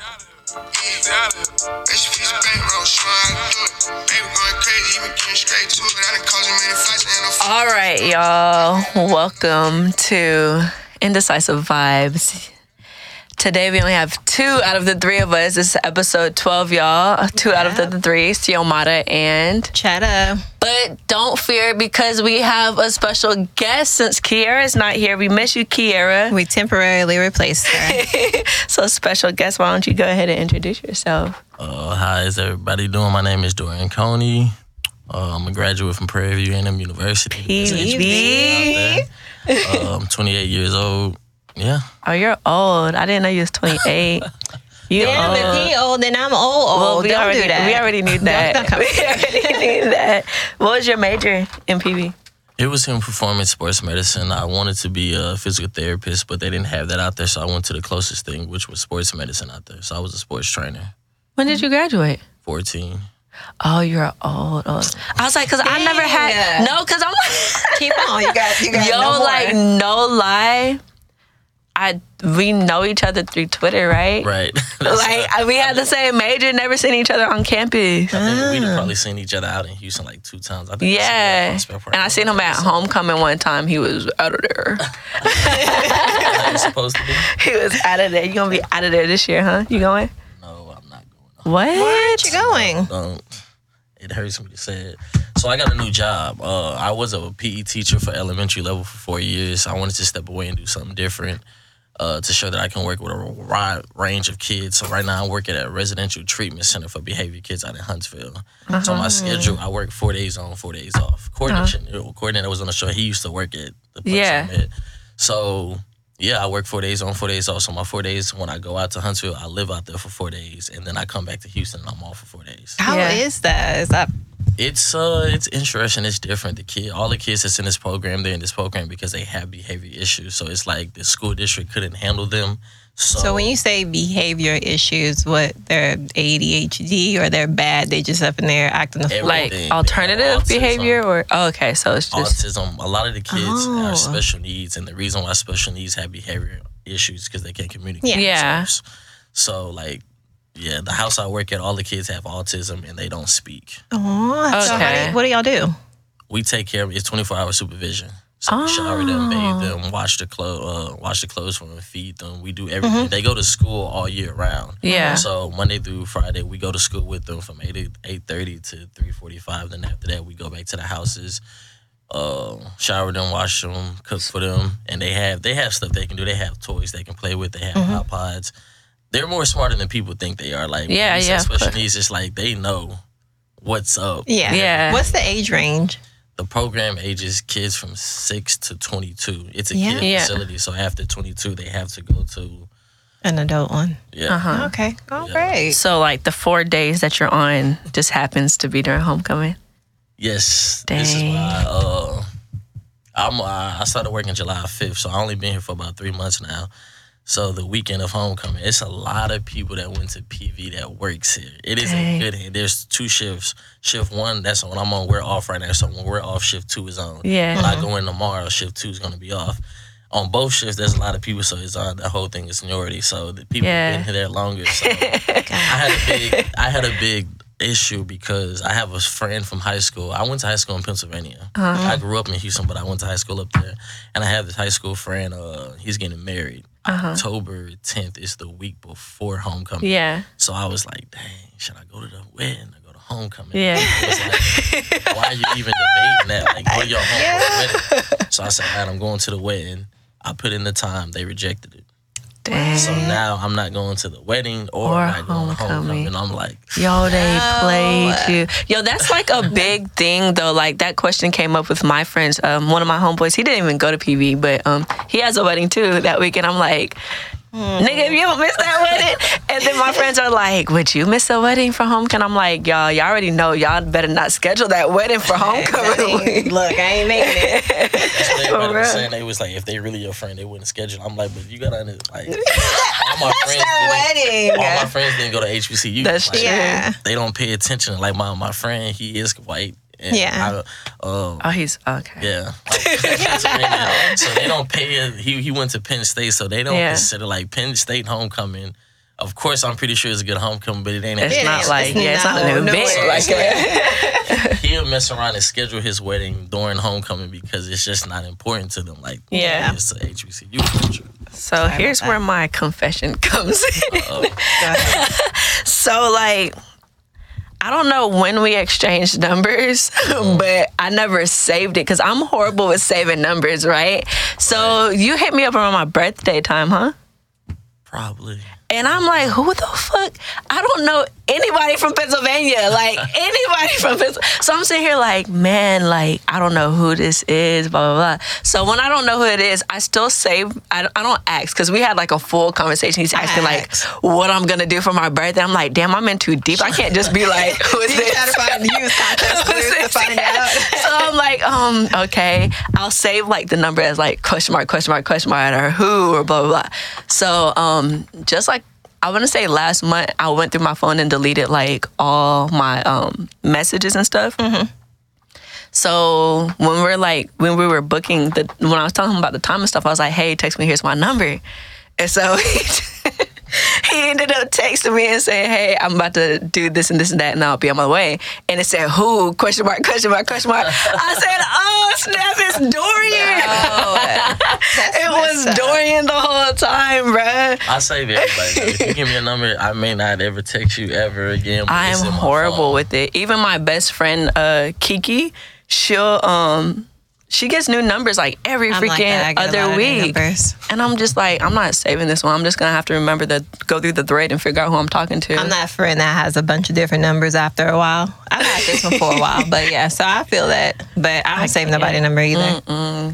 Easy out of here. Rest piece of bankroll, I can do it. Going crazy, even getting straight to it. I done caused many fights and no All right, y'all. Welcome to Indecisive Vibes. Today we only have two out of the three of us. This is episode 12, y'all. Two out of the, three, Siomata and. Chatta. But don't fear because we have a special guest since Kiara's not here. We miss you, Kiara. We temporarily replaced her. So, special guest, why don't you go ahead and introduce yourself? Uh, hi, is everybody doing? My name is Dorian Coney. Uh, I'm a graduate from Prairie View A&M University. PV. Uh, I'm 28 years old. Yeah. Oh, you're old. I didn't know you was 28. You Damn, old. if he old, then I'm old. old. Well, oh, we Don't already, do that. we already knew that. We already knew that. What was your major in PV? It was in performance sports medicine. I wanted to be a physical therapist, but they didn't have that out there, so I went to the closest thing, which was sports medicine out there. So I was a sports trainer. When did you graduate? 14. Oh, you're old. old. I was like, cause I never had no, cause I'm Keep on. You got, you got yo, no more. like no lie. I we know each other through Twitter, right? Right. Like I- we had the same major, never seen each other on campus. I think we'd have probably seen each other out in Houston like two times. I think I seen you at Yeah, Prospect Park. and I seen him at homecoming one time. He was out of there. Supposed to be? he was out of there. You gonna be out of there this year, huh? You going? No, I'm not going. What? Where aren't you going? don't. It hurts me to say it. So I got a new job. Uh, I was a PE teacher for elementary level for four years. I wanted to step away and do something different uh, to show that I can work with a wide range of kids. So right now I'm working at a residential treatment center for behavior kids out in Huntsville. So my schedule, I work four days on, four days off. Coordination, uh coordinator was on the show. He used to work at the place Yeah. I'm at. So yeah, I work four days on, four days off. So my four days when I go out to Huntsville, I live out there for four days, and then I come back to Houston and I'm off for four days. How is Yeah. that? Is that It's uh, it's interesting. It's different. The kid, all the kids that's in this program, they're in this program because they have behavior issues. So it's like the school district couldn't handle them. So, so? When you say behavior issues, what they're ADHD or they're bad? They just up in there acting a fool. Like Everything. They have alternative autism. behavior, or oh, okay, so it's just autism, a lot of the kids Oh. have special needs, and the reason why special needs have behavior issues because they can't communicate. Yeah. Yeah. themselves. So like, yeah, the house I work at, all the kids have autism and they don't speak. Oh, so how Okay. do, what do y'all do? we take care of it's 24 hour supervision. So we shower them, bathe Oh. them, wash the clothes, uh, wash the clothes for them, feed them. We do everything. They go to school all year round. Yeah. So Monday through Friday, we go to school with them from eight eight thirty to three forty five. Then after that, we go back to the houses, uh, shower them, wash them, cook for them, and they have they have stuff they can do. They have toys they can play with. They have iPods. They're more smarter than people think they are. Like when Yeah, we say yeah, Special needs, it's like they know what's up Yeah. Yeah. What's the age range? the program ages kids from six to 22. It's a Yeah. kid Yeah. facility, so after 22, they have to go to An adult one. yeah. uh-huh. Okay. Oh, Yeah. great. So like the four days that you're on just happens to be during homecoming. Yes, this is Dang. why uh, I'm. I started working July 5th, so I only been here for about three months now. So the weekend of homecoming, it's a lot of people that went to PV that works here. It is Dang. a good. hit. There's two shifts. Shift one, that's when I'm on. We're off right now. So when we're off, shift two is on. Yeah. When I go in tomorrow, shift two is going to be off. On both shifts, there's a lot of people, so it's on. The whole thing is seniority. So the people Yeah. have been here longer. So I had a big, I had a big issue because I have a friend from high school. I went to high school in Pennsylvania. Uh-huh. I grew up in Houston, but I went to high school up there. And I have this high school friend. Uh, he's getting married. October 10th is the week before homecoming. Uh-huh. Yeah. So I was like, dang, should I go to the wedding or go to homecoming? Yeah. Like, why are you even debating that? Like, go to your home wedding. So I said, man, I'm going to the wedding. I put in the time. They rejected it. Dang. So now I'm not going to the wedding or, Or I'm not going to homecoming. homecoming. I'm like, Yo, they played you. Yo, that's like a big thing though. Like that question came up with my friends. Um, one of my homeboys, he didn't even go to PV, but um, he has a wedding too that weekend. I'm like, Mm-hmm. nigga, if you don't miss that wedding, and then my friends are like, would you miss a wedding for homecoming? I'm like, y'all, y'all already know, y'all better not schedule that wedding for homecoming. Look, I ain't making it. That's what everybody real. was saying. They was like, if they really your friend, they wouldn't schedule. I'm like, but you gotta under- like, all my friends that didn't, wedding. all my friends didn't go to HBCU. That's Like, true. Yeah. They don't pay attention. Like my my friend, he is white. And Yeah. I, uh, Oh, he's okay. yeah. so they don't pay. He he went to Penn State, so they don't Yeah. consider like Penn State homecoming Of course, I'm pretty sure it's a good homecoming, but it ain't. It's It not like it's yeah, it's not not an nowhere. event like that. He'll mess around and schedule his wedding during homecoming because it's just not important to them. Like Yeah. it's a HBCU culture. So here's where my confession comes in. So like I don't know when we exchanged numbers, oh. but I never saved it because I'm horrible with saving numbers, right? So you hit me up around my birthday time, huh? probably. And I'm like, who the fuck? I don't know anybody from Pennsylvania. Like anybody from Pennsylvania. So I'm sitting here like, man, like I don't know who this is, blah blah blah. So when I don't know who it is, I still save. I, don't- I don't ask because we had like a full conversation. He's asking like what I'm gonna do for my birthday. I'm like, damn, I'm in too deep. I can't just be like, who is this? to find use to find out. so I'm like, um, okay, I'll save like the number as like question mark, question mark, question mark, or who or blah blah blah. So um, just like I want to say last month, I went through my phone and deleted like all my um messages and stuff. So when we're like when we were booking the when I was telling him about the time and stuff, I was like, hey, text me, here's my number. And so he ended up texting me and saying, "Hey, I'm about to do this and this and that, and I'll be on my way." And it said, "Who?" Question mark? Question mark? Question mark? I said, "Oh snap! It's Dorian." it was up. Dorian the whole time, bruh. I save everybody. if you give me a number, I may not ever text you ever again. I am horrible phone. with it. Even my best friend, uh, Kiki, she'll um. She gets new numbers like every I'm freaking like that. I get a lot other week. And I'm just like, I'm not saving this one. I'm just gonna have to remember to go through the thread and figure out who I'm talking to. I'm that friend that has a bunch of different numbers after a while. I've had this one for a while, but yeah, so I feel that. But I don't save nobody number either.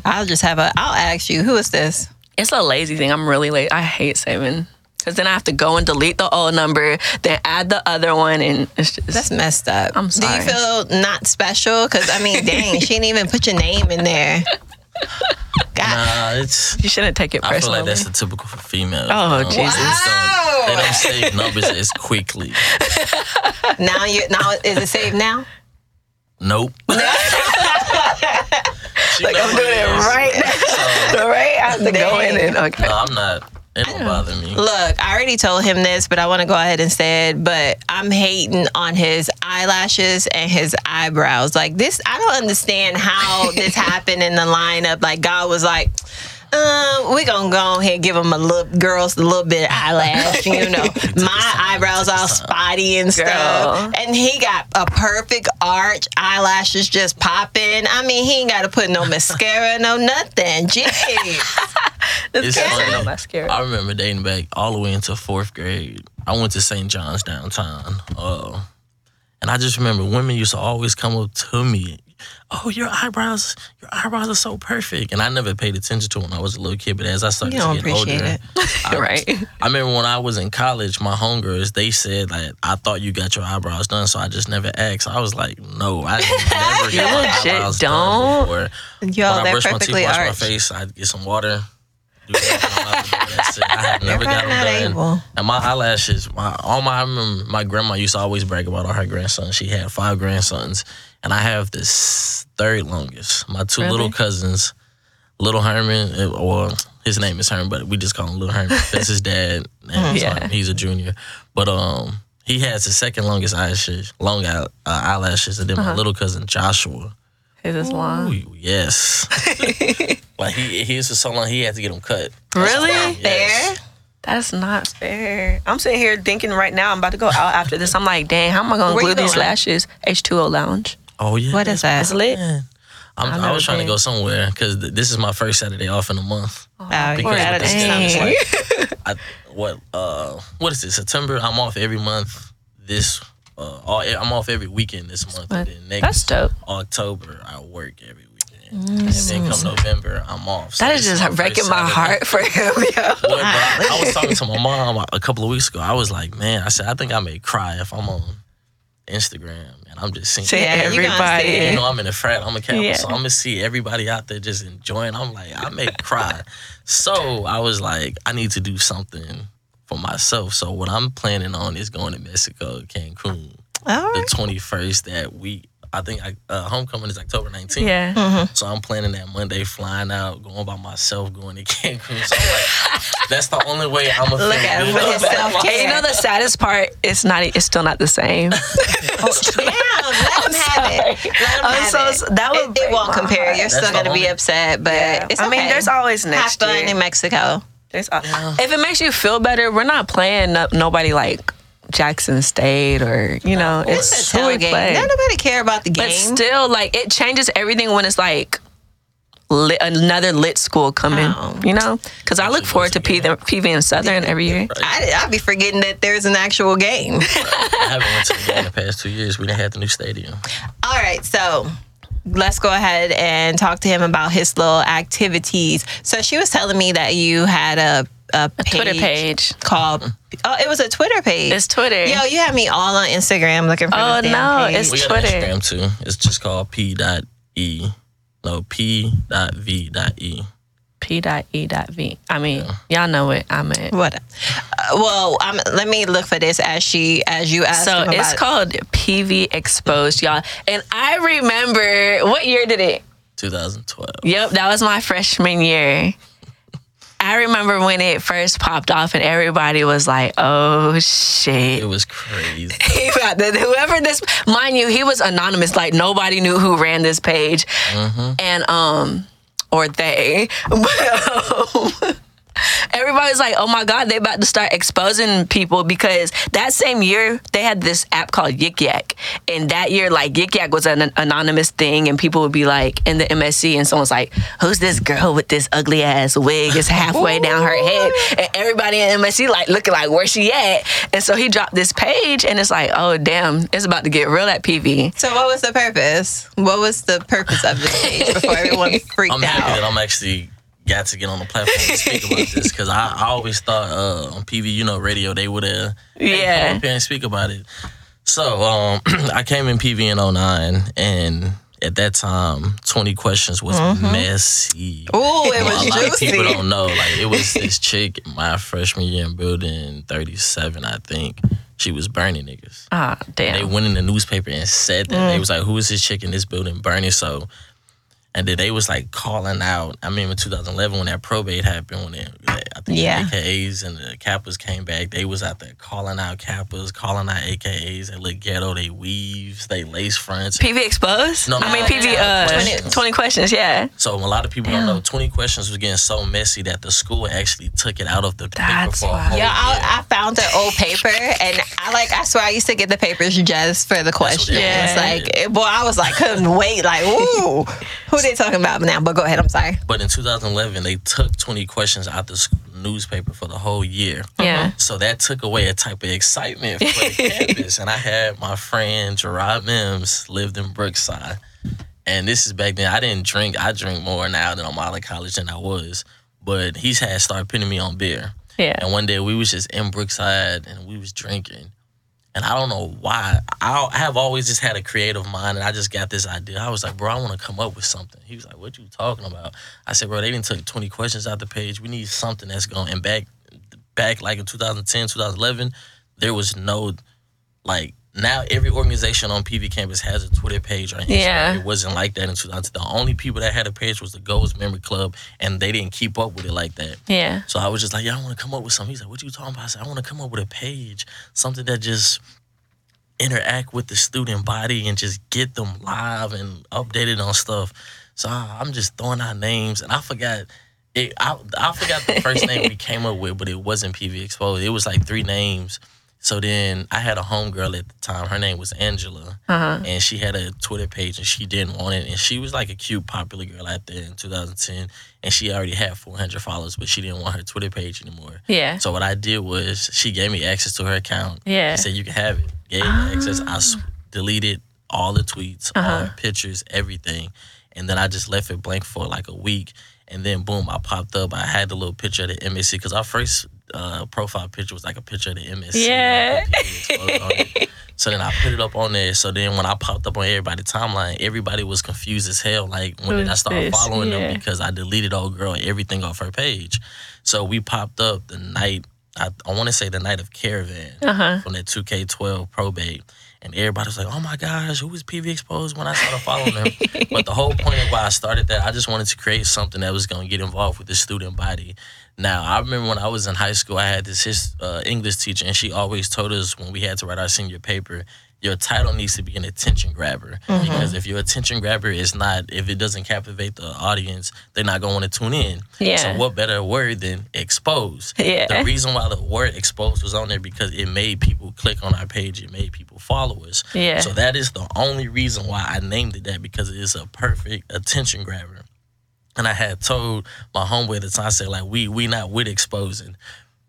I'll just have a. I'll ask you, who is this? It's a lazy thing. I'm really late. I hate saving because then I have to go and delete the old number, then add the other one, and it's just That's messed up. I'm sorry. Do you feel not special? Because I mean, dang, she didn't even put your name in there. God. Nah, it's. you shouldn't take it I feel personally. like that's the typical for females. Oh, you know? Jesus. They don't- They don't save numbers as quickly. Now you now is it saved now? Nope. like I'm doing it right now. So, right? I have to go in and okay. no, I'm not. It don't bother me. Look, I already told him this, but I want to go ahead and say it. But I'm hating on his eyelashes and his eyebrows. Like this, I don't understand how this happened in the lineup. Like God was like. Um, we gonna go ahead and give him a little girls a little bit of eyelash, you know. My eyebrows all spotty and stuff, Girl. and he got a perfect arch, eyelashes just popping. I mean, he ain't got to put no mascara, no nothing. Jeez. It's funny. no mascara. I remember dating back all the way into fourth grade. I went to St. John's downtown. Uh, and I just remember women used to always come up to me. Oh, your eyebrows, your eyebrows are so perfect. And I never paid attention to it when I was a little kid, but as I started You don't to get older, it. I, right. I remember when I was in college, my homegirls, they said that I thought you got your eyebrows done, so I just never asked. I was like, no, I never got my eyebrows don't? done before. Yo, when I brush my teeth, perfectly wash my face, I'd get some water. Do that, and I'm out the door. That's. I have never You're got them done. And my eyelashes, my all my I remember my grandma used to always brag about all her grandsons. She had five grandsons, and I have this third longest. My two little cousins, Little Herman, or his name is Herman, but we just call him Little Herman. That's his dad. And so Yeah. he's a junior, but um. He has the second longest eyelashes, long uh, eyelashes, and then my little cousin Joshua. Is this long? Ooh, yes. like he his was so long he had to get them cut. Really? Yes. That's not fair. I'm sitting here thinking right now I'm about to go out after this. I'm like, dang, how am I gonna Where glue you these going? lashes? H2O Lounge. Oh yeah. What is that? It's lit. Man. I'm, I've was never trying to go somewhere because th- this is my first Saturday off in a month. Oh, Because you're out of with this time, it's like, I, what uh what is it? September. I'm off every month. This uh all, I'm off every weekend this month. And then next That's dope. October I work every weekend. And then come November I'm off. So That this is my just first breaking my heart for him, yo. Well, but I, I was talking to my mom a couple of weeks ago. I was like, man, I said I think I may cry if I'm on Instagram and I'm just seeing. See Yeah, you see everybody. You know, I'm in a frat. I'm a Kappa, Yeah. so I'm gonna see everybody out there just enjoying. I'm like, I may cry. So I was like, I need to do something for myself. So what I'm planning on is going to Mexico, Cancun, All the 21st that week. I think I, uh, homecoming is October 19th. Yeah. So I'm planning that Monday, flying out, going by myself, going to Cancun. So I'm like, that's the only way I'm gonna Look feel at him good with self-care. You know the saddest part? It's not. It's still not the same. Damn, let him have it. Let him I'm have so- it. that would it, it won't compare. heart. You're That's still gonna be upset, but Yeah. it's I mean, there's always next. have fun year. in Mexico. There's uh, al- If it makes you feel better, we're not playing no, nobody like Jackson State or you know. It's It's a who we play. Don't nobody care about the game, But still, like it changes everything when it's like lit, another lit school coming. Oh. You know, because I look forward to goes again. PV, PV and Southern every year. I, I'd be forgetting that there's an actual game. I haven't went to the game in the past two years. We didn't have the new stadium. All right, so let's go ahead and talk to him about his little activities. So she was telling me that you had a a, page Twitter page. called. Oh, it was a Twitter page. It's Twitter. Yo, you had me all on Instagram looking for Oh, this damn no, page. it's We got Twitter. Instagram too. It's just called P dot E. No, P dot V dot E. P dot E dot V. I mean, y'all know it. I'm at. what? Uh, well, um, let me look for this as she as you asked. So him it's about- called PV Exposed, y'all. And I remember what year did it? 2012. Yep, that was my freshman year. I remember when it first popped off and everybody was like, "Oh shit!" It was crazy. He got the- whoever this, mind you, he was anonymous. Like nobody knew who ran this page, and um, or they. But, Everybody was like, "Oh my God, they about to start exposing people because that same year they had this app called Yik Yak, and that year like Yik Yak was an anonymous thing, and people would be like in the MSC, and someone's like, "Who's this girl with this ugly ass wig? It's halfway down her head," and everybody in MSC like looking like, "Where she at?" And so he dropped this page, and it's like, "Oh damn, it's about to get real at PV." So what was the purpose? What was the purpose of this page before everyone freaked out? I'm happy out? that I'm actually got to get on the platform to speak about this because I, I always thought uh, on PV, you know, radio, they would have Yeah. come up here and speak about it. So um, I came in PV in 09 and at that time, 20 questions was messy. Oh, it was lot of people don't know. Like it was this chick in my freshman year in building 37, I think. She was burning niggas. Ah, damn. They went in the newspaper and said that. They was like, who is this chick in this building burning? So and then they was like calling out. I mean, in 2011 when that probate happened, when it, I think Yeah. the AKAs and the Kappas came back, they was out there calling out Kappas, calling out AKAs. They look ghetto. They weaves, they lace fronts. PV exposed? No, no I mean PV uh 20 20 questions, yeah. So a lot of people don't know. 20 questions was getting so messy that the school actually took it out of the paper That's for a why. whole Yeah. I, I found an old paper, and I like. I swear, I used to get the papers just for the questions. Yeah. Like, boy, I was like, couldn't wait. Like, ooh, who they talking about now? But go ahead. I'm sorry. But in 2011, they took 20 questions out the newspaper for the whole year. Yeah. Uh-huh. So that took away a type of excitement for the campus. And I had my friend Gerard Mims lived in Brookside. And this is back then. I didn't drink. I drink more now than I'm out of college than I was. But he's had started putting me on beer. Yeah. And one day we was just in Brookside and we was drinking. And I don't know why. I, have always just had a creative mind, and I just got this idea. I was like, bro, I want to come up with something. He was like, what you talking about? I said, bro, they didn't took 20 questions out the page. We need something that's going. And back, back like in 2010, 2011, there was no, like, now every organization on PV campus has a Twitter page or Instagram. Yeah. It wasn't like that in 2010. The only people that had a page was the Goals Memory Club, and they didn't keep up with it like that. Yeah. So I was just like, yeah, I want to come up with something. He's like, what you talking about? I said, I want to come up with a page, something that just interact with the student body and just get them live and updated on stuff. So I- I'm just throwing out names, and I forgot. It, I, I forgot the first name we came up with, but it wasn't PV Exposed. It was like three names. So then I had a homegirl at the time. Her name was Angela, Uh-huh. and she had a Twitter page, and she didn't want it. And she was like a cute, popular girl out there in 2010, and she already had 400 followers, but she didn't want her Twitter page anymore. Yeah. So what I did was she gave me access to her account. Yeah. She said you can have it. Gave me access. I s- deleted all the tweets, all Uh-huh. the pictures, everything, and then I just left it blank for like a week. And then boom, I popped up. I had the little picture of the MSC because I first uh, profile picture was like a picture of the MSC. Yeah. Like, the exposed on it. So then I put it up on there. So then when I popped up on everybody's timeline, everybody was confused as hell. Like when did I Who's start this? following Yeah. them because I deleted old girl everything off her page. So we popped up the night I, I want to say the night of Caravan Uh-huh. from that 2K12 probate. And everybody was like, oh my gosh, who was PV Exposed when I started following them? but the whole point of why I started that, I just wanted to create something that was going to get involved with the student body. Now, I remember when I was in high school, I had this his, uh, English teacher, and she always told us when we had to write our senior paper, your title needs to be an attention grabber. Because if your attention grabber is not, if it doesn't captivate the audience, they're not going to want to tune in. Yeah. So, what better word than expose? Yeah. The reason why the word expose was on there because it made people click on our page, it made people follow us. Yeah. So that is the only reason why I named it that because it is a perfect attention grabber. And I had told my homeboy at the time, I said, like, we we not with exposing.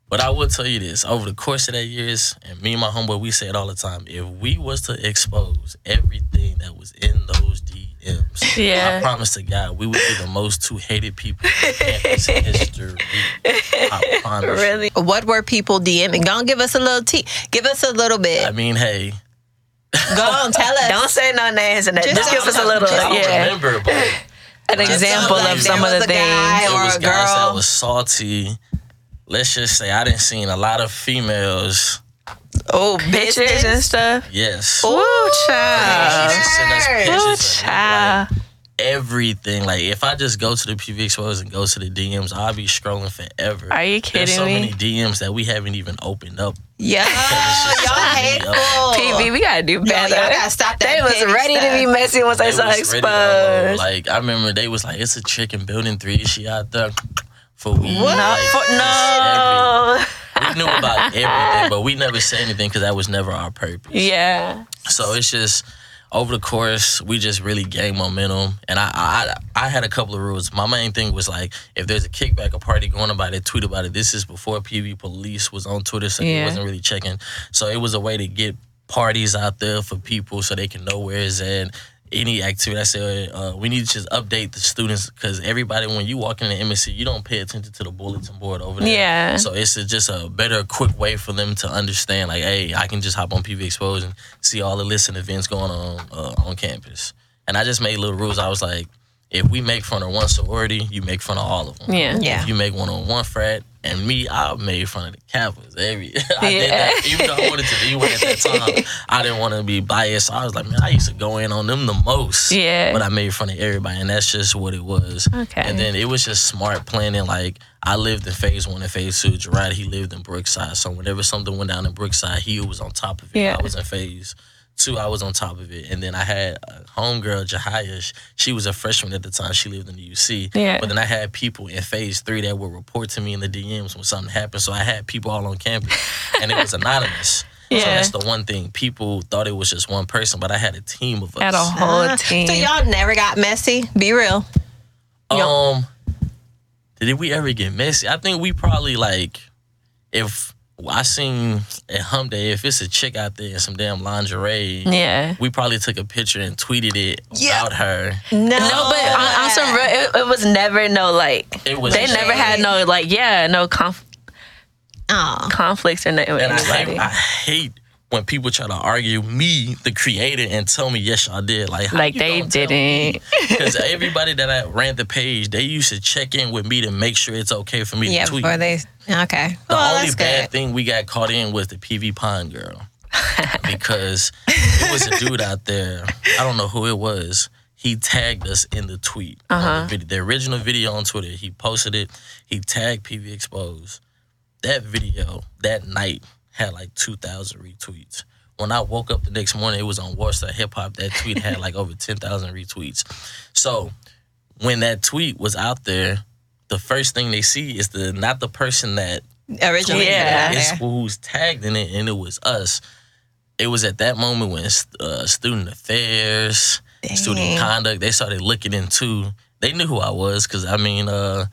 But I will tell you this, over the course of that years, and me and my homeboy, we say it all the time, if we was to expose everything that was in those DMs, Yeah. I promise to God, we would be the most two hated people in history. I promise. you. Really? What were people DMing? Go on, give us a little tea. Give us a little bit. I mean, hey, Go on, tell us. Don't say no names and that. Just Just, give us a little, I don't yeah, remember, but an example like of some of the a guy things. it or was a guys that was salty. Let's just say I didn't seen a lot of females. oh, bitches and stuff. Yes. Ooh, child. She sent us Ooh, Ooh, pictures of, like, child. Everything. Like if I just go to the PV Exposed and go to the DMs, I'll be scrolling forever. Are you kidding There's so me? many DMs that we haven't even opened up. Yeah, it's y'all so hateful. of PV, we gotta do Yo, better. y'all gotta stop that. they was petty ready to be messy once they They saw was ready exposed. Like I remember they was like, it's a chick in building three. She out there for weed. What? No, Like, for, no. we knew about everything, but we never said anything because that was never our purpose. Yeah. So it's just over the course, we just really gained momentum. And I, I, I had a couple of rules. My main thing was like, if there's a kickback, a party going about it, tweet about it. This is before PV Police was on Twitter, so he wasn't really checking. So it was a way to get parties out there for people so they can know where it's at. Any activity, I said uh, we need to just update the students because everybody, when you walk in the MSC, you don't pay attention to the bulletin board over there. Yeah. So it's a, just a better, quick way for them to understand, like, hey, I can just hop on PV Exposed and see all the listening events going on uh, on campus. And I just made little rules. I was like, if we make fun of one sorority, you make fun of all of them. Yeah. Yeah. If you make one on one frat, and me, I made fun of the Kappas. Every I did Yeah. that, even though I wanted to be one at that time. I didn't want to be biased. So I was like, man, I used to go in on them the most. Yeah. But I made fun of everybody, and that's just what it was. Okay. And then it was just smart planning. Like I lived in phase one and phase two. Gerard, he lived in Brookside. So whenever something went down in Brookside, he was on top of it. Yeah. I was in phase two. I was on top of it. And then I had a homegirl, Jahia. She was a freshman at the time. She lived in the UC. Yeah. But then I had people in phase three that would report to me in the DMs when something happened. So I had people all on campus, and it was anonymous. Yeah. So that's the one thing. People thought it was just one person, but I had a team of us. Had a whole Uh, team. So y'all never got messy. Be real. Um, did we ever get messy? I think we probably like if I seen at Hump Day if it's a chick out there in some damn lingerie. yeah. We probably took a picture and tweeted it Yeah. about her. No, No, but on, on some real, it, it was never no like. It was They never had no like, yeah, no conf- Aw. conflicts or nothing with And I anybody. hate, I hate when people try to argue me, the creator, and tell me yes, y'all did. Like, how like they gonna tell me? didn't. Because everybody that I ran the page, they used to check in with me to make sure it's okay for me Yeah, to tweet. before they. Okay. The well, only bad good. thing we got caught in was the PV Pond girl. because it was a dude out there, I don't know who it was. He tagged us in the tweet. Uh-huh. the, video, the original video on Twitter. He posted it. He tagged PV Exposed. That video that night had like 2,000 retweets. When I woke up the next morning, it was on WorldStar Hip Hop. That tweet had like over 10,000 retweets. So when that tweet was out there, the first thing they see is the not the person that Originally, Yeah. yeah. it's who's tagged in it, and it was us. It was at that moment when uh, student affairs, student conduct, they started looking into. They knew who I was because I mean, uh,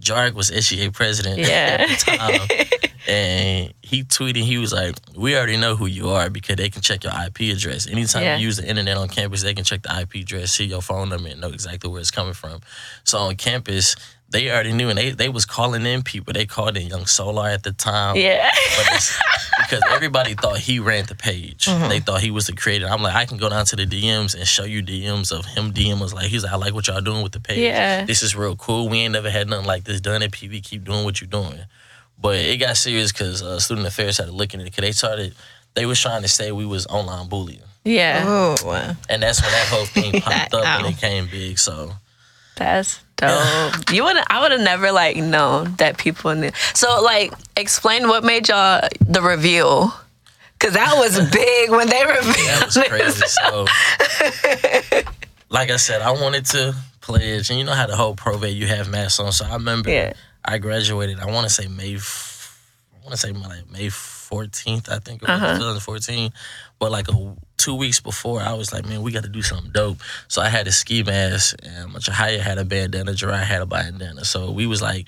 Jarek was SGA president Yeah. at the time, and he tweeted. He was like, "We already know who you are because they can check your IP address. Anytime Yeah. you use the internet on campus, they can check the IP address, see your phone number, and know exactly where it's coming from. So on campus." They already knew, and they, they was calling in people. They called in Young Solar at the time Yeah. because everybody thought he ran the page. Mm-hmm. They thought he was the creator. I'm like, I can go down to the DMs and show you DMs of him. DM was like, he's like, I like what y'all doing with the page. Yeah. This is real cool. We ain't never had nothing like this done at PV. Keep doing what you're doing. But it got serious because uh, student affairs had started looking at it. Cause they started, they was trying to say we was online bullying, Yeah. Oh, and that's when that whole thing popped up Ow. and it came big. So That's dope. you would I would have never like known that people knew. So like explain what made y'all the reveal. Cause that was big when they revealed that was crazy. So, like I said, I wanted to pledge, and you know how the whole probate you have mass on. So I remember Yeah. I graduated. I want to say May. I want to say my like May fourteenth. I think it was Uh-huh. 2014. But like a, two weeks before, I was like, man, we got to do something dope. So I had a ski mask, and Jahia had a bandana. Jariah had a bandana. So we was like.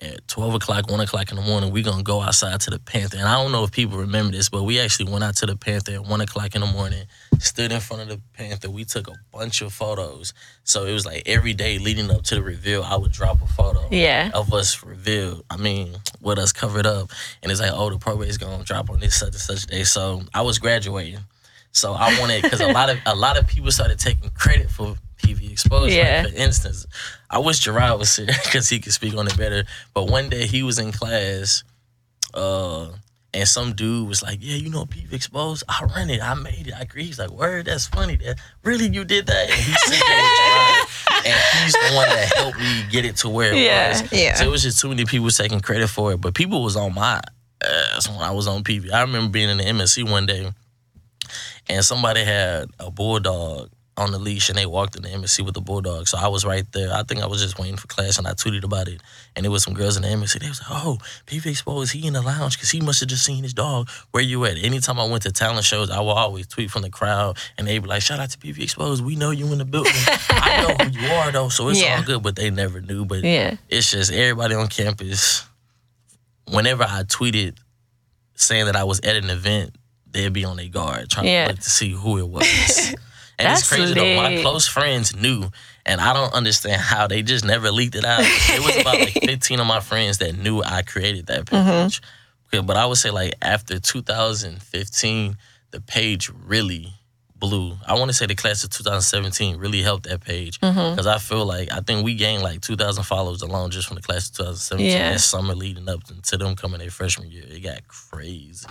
At 12 o'clock, 1 o'clock in the morning, we're going to go outside to the Panther. And I don't know if people remember this, but we actually went out to the Panther at 1 o'clock in the morning, stood in front of the Panther. We took a bunch of photos. So it was like every day leading up to the reveal, I would drop a photo Yeah. of us revealed. I mean, with us covered up. And it's like, oh, the probate's going to drop on this such and such day. So I was graduating. So I wanted, because a lot of a lot of people started taking credit for PV exposure. Yeah. Like, for instance, I wish Gerard was here because he could speak on it better. But one day he was in class, uh, and some dude was like, "Yeah, you know, PV exposed. I run it. I made it. I agree." He's like, "Word, that's funny. That really you did that." And there with Gerard, and he's the one that helped me get it to where it Yeah. was. Yeah. So it was just too many people taking credit for it, but people was on my ass when I was on PV. I remember being in the MSC one day, and somebody had a bulldog on the leash, and they walked in the MSC with the bulldog. So I was right there. I think I was just waiting for class, and I tweeted about it. And it was some girls in the MSC. They was like, "Oh, PV exposed. He in the lounge because he must have just seen his dog. Where you at?" Anytime I went to talent shows, I would always tweet from the crowd, and they be like, "Shout out to PV exposed. We know you in the building. I know who you are though, so it's Yeah. all good." But they never knew. But Yeah. it's just everybody on campus. Whenever I tweeted saying that I was at an event, they'd be on their guard trying Yeah. to look to see who it was. and That's it's crazy though. My close friends knew, and I don't understand how they just never leaked it out. It was about like 15 of my friends that knew I created that Mm-hmm. page. Okay, but I would say like after 2015, the page really blew. I want to say the class of 2017 really helped that page Mm-hmm. because I feel like I think we gained like 2,000 followers alone just from the class of 2017. Yeah. That summer leading up to them coming their freshman year, it got crazy,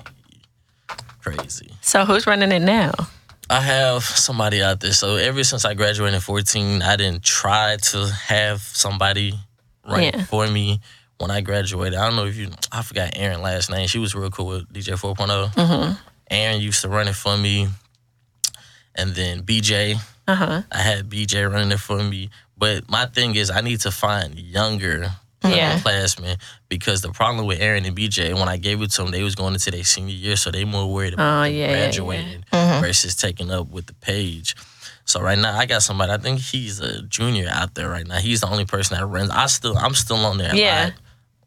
crazy. So who's running it now? I have somebody out there. So ever since I graduated in 14, I didn't try to have somebody run Yeah. for me. When I graduated, I don't know if you, I forgot Aaron last name. She was real cool with DJ 4.0. Mm-hmm. Aaron used to run it for me. And then BJ, Uh huh. I had BJ running it for me. But my thing is, I need to find younger Yeah. upperclassmen because the problem with Aaron and BJ, when I gave it to them, they was going into their senior year, so they more worried about Oh, yeah, yeah, yeah. graduating mm-hmm. versus taking up with the page. So right now, I got somebody. I think he's a junior out there right now. He's the only person that runs. I still, I'm still on there. Yeah. lot,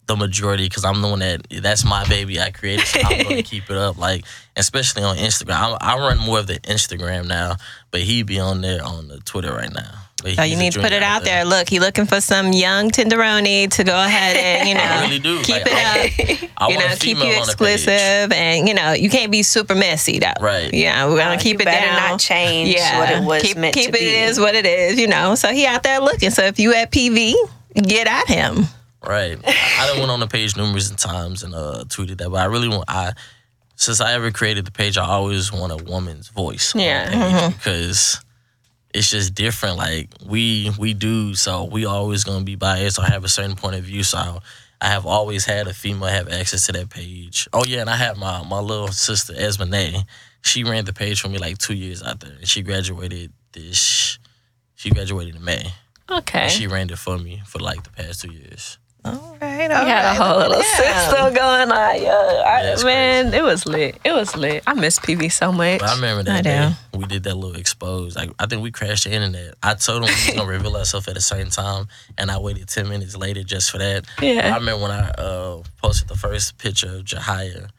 the majority because I'm the one that that's my baby. I created. So I'm going to keep it up. Like especially on Instagram. I, I run more of the Instagram now, but he be on there on the Twitter right now. But he's you need to put it out there. Look, he looking for some young tenderoni to go ahead and you know really do. keep Like, it I- up. I you know, keep you on the page. exclusive, and you know you can't be super messy though. Right. Yeah, we're gonna keep you it better down. not change yeah, what it was keep, meant keep to it be. is what it is. You know, so he out there looking. So if you at PV, get at him. Right. I done went on the page numerous times and uh, tweeted that, but I really want I since I ever created the page, I always want a woman's voice. on the Yeah. Because it's just different. Like we we do, so we always gonna be biased or have a certain point of view. So I have always had a female have access to that page. Oh yeah, and I have my my little sister Esmane. She ran the page for me like two years out there, and she graduated this. She graduated in May. Okay. And she ran it for me for like the past two years. All right, We had a whole little system going on, yo. I, Yeah, it's man, it was lit. It was lit. I miss PV so much. But I remember I that day do. we did that little expose. Like I think we crashed the internet. I told him we was gonna reveal ourselves at the same time, and I waited ten minutes later just for that. Yeah. I remember when I uh, posted the first picture of Jahia.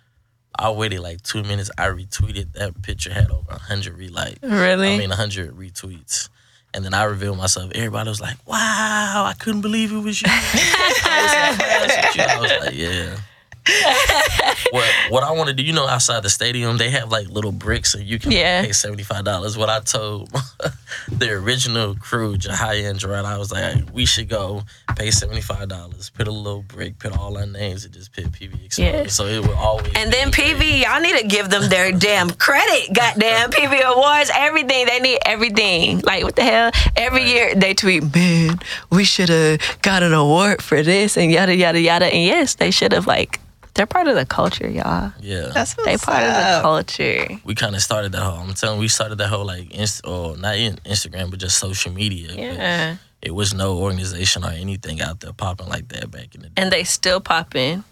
I waited like two minutes. I retweeted that picture had over hundred relikes. Really? I mean, hundred retweets. And then I revealed myself. Everybody was like, "Wow, I couldn't believe it was you." I was, like, "Yeah." what what I want to do, you know, outside the stadium, they have like little bricks, and you can Yeah. pay seventy five dollars. What I told the original crew, Jahia and Gerard, I was like, we should go pay seventy five dollars, put a little brick, put all our names, and just put PV. Yeah. So it will always. And then PV, y'all need to give them their damn credit. Goddamn PV awards, everything. They need everything. Like what the hell? Every year they tweet, man, we should have got an award for this and yada yada yada. And yes, they should have. Like they're part of the culture, y'all. Yeah. That's what's They part of the up. culture. we kind of started that whole. I'm telling, you, we started that whole like, inst- or not in Instagram, but just social media. But Yeah. It was no organization or anything out there popping like that back in the day. And they still pop in.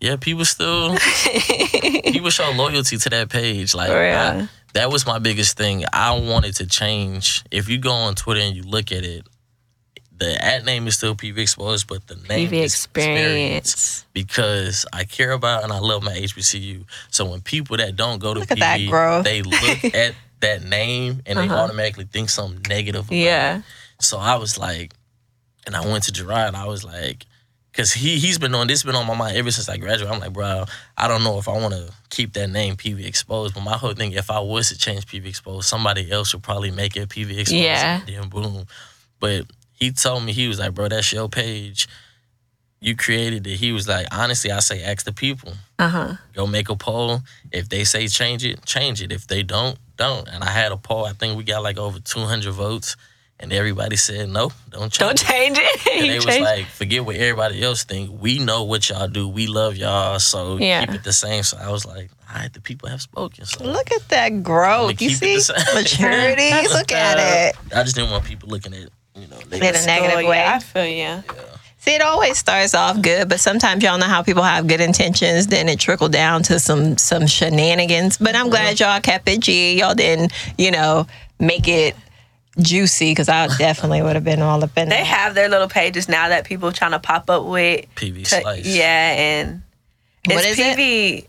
Yeah, people still people show loyalty to that page. Like For real. I- that was my biggest thing. I wanted to change. If you go on Twitter and you look at it, the ad name is still PV Exposed, but the name PV is experience. because I care about and I love my HBCU. So when people that don't go to Look PV, they look at that name and they Uh-huh. automatically think something negative. About Yeah. It. So I was like, and I went to Gerard. I was like, because he he's been on this been on my mind ever since I graduated. I'm like, bro, I don't know if I want to keep that name PV Exposed, but my whole thing, if I was to change PV Exposed, somebody else would probably make it PV Exposed. Yeah. And then boom. But he told me he was like, bro, that's your page. You created it. He was like, honestly, I say ask the people. Uh huh. Go make a poll. If they say change it, change it. If they don't, don't. And I had a poll. I think we got like over 200 votes, and everybody said no, don't change Don't it. change it. And they was change- like, forget what everybody else think. We know what y'all do. We love y'all. So Yeah. keep it the same. So I was like, all right, the people have spoken. So Look at that growth. You see maturity. Look at it. I just didn't want people looking at, you know, they In a negative oh, way. I feel you. See, it always starts off good, but sometimes y'all know how people have good intentions, then it trickled down to some some shenanigans. But I'm glad y'all kept it G. Y'all didn't, you know, make it juicy because I definitely would have been all up in They there. have their little pages now that people trying to pop up with. PV to- slice. yeah, and What it's is it? PV.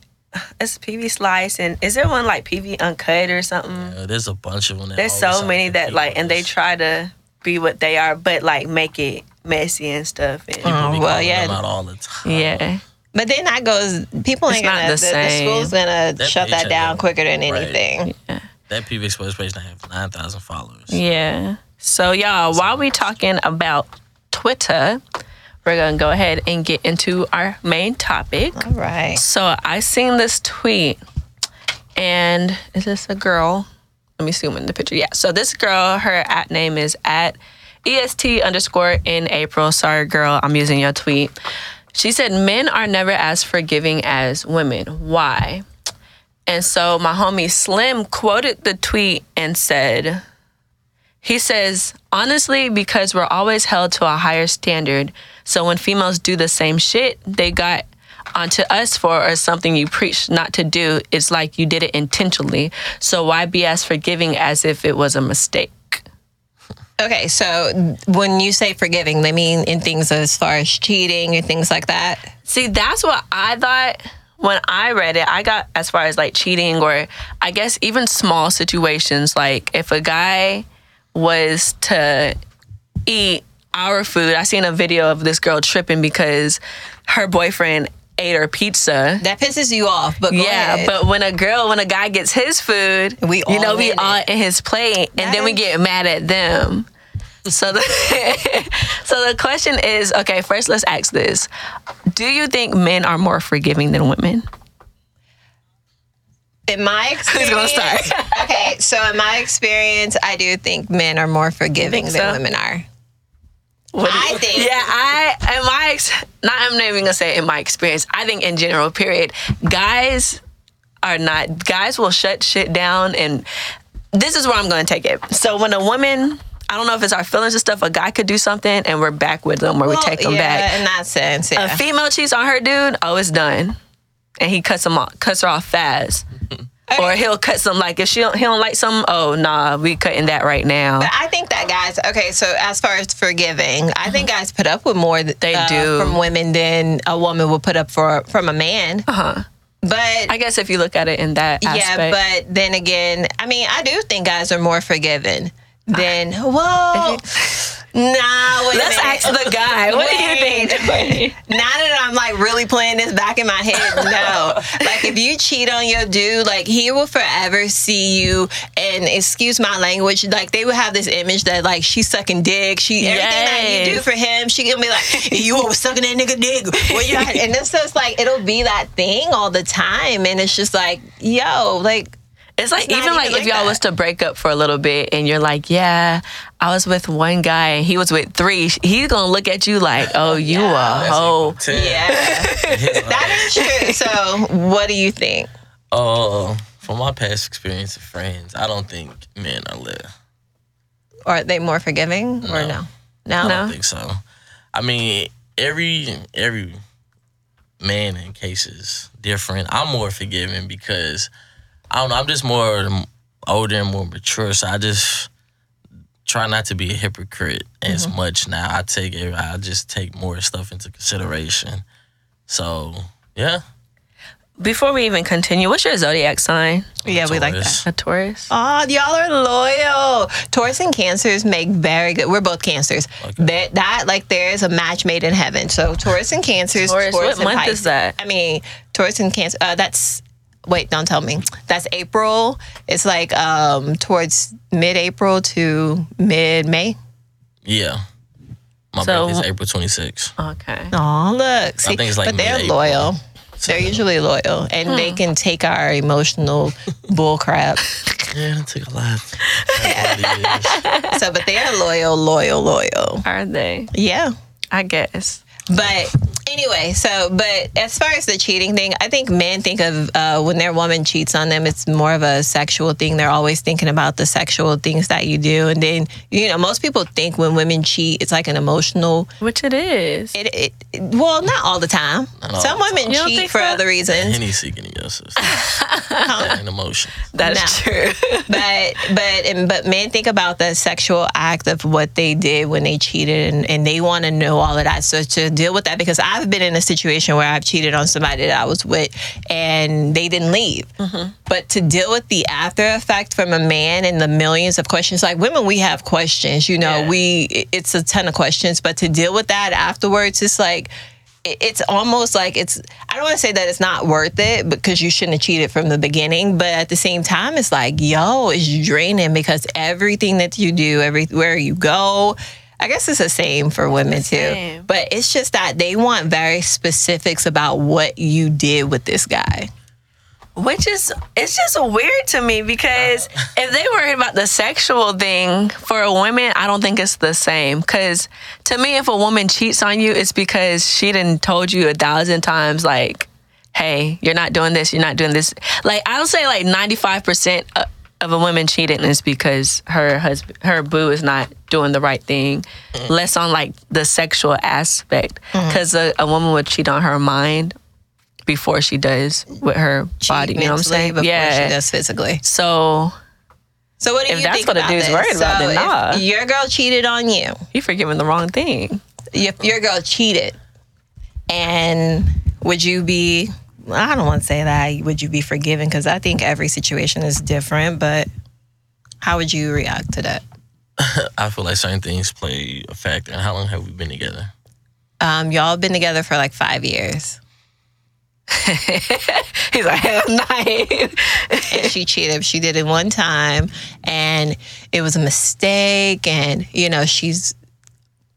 It's PV slice, and is there one like PV uncut or something? Yeah, there's a bunch of them. There's so many that they like, and they try to be what they are, but like make it messy and stuff. And, people Oh, be well, calling yeah. them out all the time. yeah, But then that goes, people It's ain't not gonna, the the, the, school's gonna That shut that down quicker than Right. anything. That PV Exposed page now have 9,000 followers. yeah. So y'all, while we talking about Twitter, we're gonna go ahead and get into our main topic. All right. So I seen this tweet, and is this a girl? Let me zoom in the picture. Yeah. So this girl, her at name is at est underscore in April. Sorry, girl, I'm using your tweet. She said men are never as forgiving as women. Why? And so my homie Slim quoted the tweet and said, he says, honestly, because we're always held to a higher standard. So when females do the same shit they got onto us for or something you preach not to do, it's like you did it intentionally. So why be as forgiving as if it was a mistake? Okay, so when you say forgiving, they mean in things as far as cheating and things like that. See, that's what I thought when I read it. I got as far as like cheating or I guess even small situations like if a guy was to eat our food. I seen a video of this girl tripping because her boyfriend ate her pizza. That pisses you off, but go yeah, ahead. but when a girl, when a guy gets his food, We you know, we all in his plate, and That then we get mad at them. So the so the question is, okay, first let's ask this: Do you think men are more forgiving than women? in my experience, who's gonna start? okay, so in my experience, I do think men are more forgiving than so? women are. What do I you- think- Yeah, I in my ex, not I'm not even gonna say in my experience. I think in general, period, guys are not. Guys will shut shit down, and this is where I'm gonna take it. So when a woman. I don't know if it's our feelings and stuff. A guy could do something and we're back with them, or we take them yeah, back. in that sense. Yeah. A female cheats on her dude, oh, it's done, and he cuts him off, cuts her off fast. Mm-hmm. Or he'll cut some like if she don't, he don't like something. Oh nah, we cutting that right now. But I think that guys, okay, so as far as forgiving, I think guys put up with more th- They uh, do. from women than a woman would put up for from a man. Uh-huh. But I guess if you look at it in that yeah, but then again, I mean, I do think guys are more forgiving than well. Nah, wait Let's ask the guy. What do you Wait. think? Now that I'm like really playing this back in my head, no. like if you cheat on your dude, like he will forever see you and excuse my language, like they will have this image that like she's sucking dick. She everything that you do for him, she gonna be like, You always sucking that nigga dick. When you and it's like it'll be that thing all the time. And it's just like, yo, like It's like not even like even if y'all that. was to break up for a little bit and you're like, yeah, I was with one guy and he was with three. He's gonna look at you like, oh, you a That's hoe. equal yeah. that is true. So what do you think? Uh, from my past experience of friends, I don't think men are lit. Are they more forgiving or No. no? I don't think so. I mean, every every man in case is different. I'm more forgiving because I don't know. I'm just more older and more mature, so I just try not to be a hypocrite as Mm-hmm. much now. I take it. I just take more stuff into consideration. So yeah, Before we even continue, what's your zodiac sign? Yeah, we like that. Taurus. A Taurus. Oh, y'all are loyal. Taurus and Cancers make very good. We're both Cancers. That, that like there is a match made in heaven. So Taurus and Cancers. Taurus, what and month Pisces. is that? I mean, Taurus and Cancer. Uh, that's wait, don't tell me. That's April. It's like um towards mid-April to mid-May. yeah. My So- birthday's April 26th. Okay. Oh, look. See, think it's like but they're mid-April. loyal. They're usually loyal, and they can take our emotional bull crap. Yeah, it took a lot. It really is. So, but they are loyal, loyal, loyal. Are they? Yeah. I guess. But anyway, so but as far as the cheating thing, I think men think of uh, when their woman cheats on them, it's more of a sexual thing. They're always thinking about the sexual things that you do, and then you know most people think when women cheat, it's like an emotional. Which it is. It, it, it well, not all the time. all Some the women You don't cheat for so? other reasons. Henny seeking in your system. that ain't emotion. That's No. true. but but and, but men think about the sexual act of what they did when they cheated and, and they want to know all of that so to deal with that because i've been in a situation where i've cheated on somebody that i was with and they didn't leave. Mm-hmm. But to deal with the after effect from a man and the millions of questions like women we have questions you know Yeah. we it's a ton of questions. But to deal with that afterwards it's like, it's almost like it's i don't want to say that it's not worth it because you shouldn't have cheated from the beginning. But at the same time it's like yo it's draining because everything that you do everywhere you go i guess it's the same for women too same. but it's just that they want very specifics about what you did with this guy Which is it's just weird to me because if they worry about the sexual thing for a woman, I don't think it's the same. Because to me, if a woman cheats on you, it's because she didn't told you a thousand times like, "Hey, you're not doing this. You're not doing this." Like I'll say like ninety five percent uh, of a woman cheating is because her husband, her boo, is not doing the right thing. Mm. Less on like the sexual aspect, mm. because a, a woman would cheat on her mind before she does with her body. You know what I'm saying? before Yeah. she does physically So so what do If you that's think what a dude's this? worried about, then nah. your girl cheated on you You're forgiving the wrong thing. if your girl cheated and would you be i don't want to say that would you be forgiven because i think every situation is different but how would you react to that I feel like certain things play a factor. And how long have we been together? um, y'all been together for like five years He's like, hell nine. and she cheated she did it one time and it was a mistake and you know she's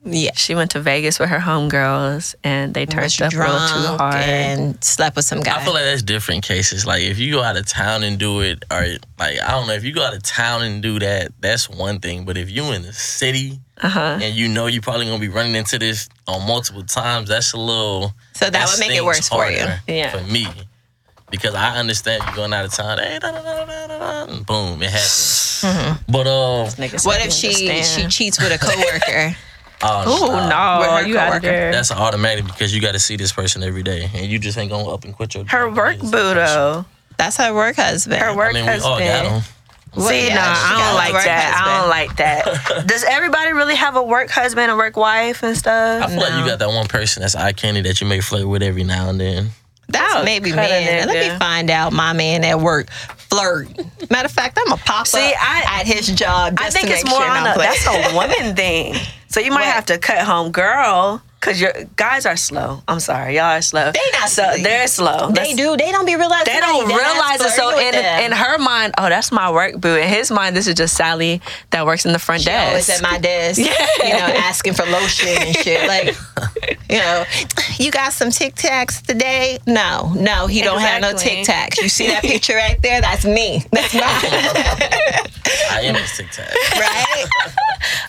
yeah she went to Vegas with her homegirls and they turned was up a little too hard. and slept with some guy I feel like that's different cases. Like if you go out of town and do it, or like I don't know, if you go out of town and do that, that's one thing. But if you in the city uh-huh. and you know you're probably gonna be running into this on multiple times, that's a little. so that would make it worse for you Yeah. For me, because I understand you going out of town, hey, da, da, da, and boom, it happens. But uh, what don't if she she cheats with a coworker oh, Oh no, you out there. That's automatic because you got to see this person every day, and you just ain't gonna up and quit your. her work because boo of that person. though. that's her work husband Her work I mean, we all got husband. them. See, yeah, nah, she I got don't like work that. I husband. don't like that. Does everybody really have a work husband, a work wife, and stuff? I stuff? feel like you got that one person that's eye candy that you may flirt with every now and then. That's I'll maybe cut man. Let me find out my man at work flirt. Matter of fact, I'm a pop See, up I- at his job. I think it's more sure on a that's a woman thing. So you might What? have to cut home girl because your guys are slow. I'm sorry, y'all are slow. They not so slow. they're slow. They do. They don't be realizing. They don't realize it. So in in her, mind, oh, that's my work boo. In his mind, this is just Sally that works in the front she always desk. at my desk. yeah. You know, asking for lotion and shit. Like, you know, you got some Tic Tacs today? No, no, he don't have no Tic Tacs. You see that picture right there? That's me. That's mine. I am his tic tac. right?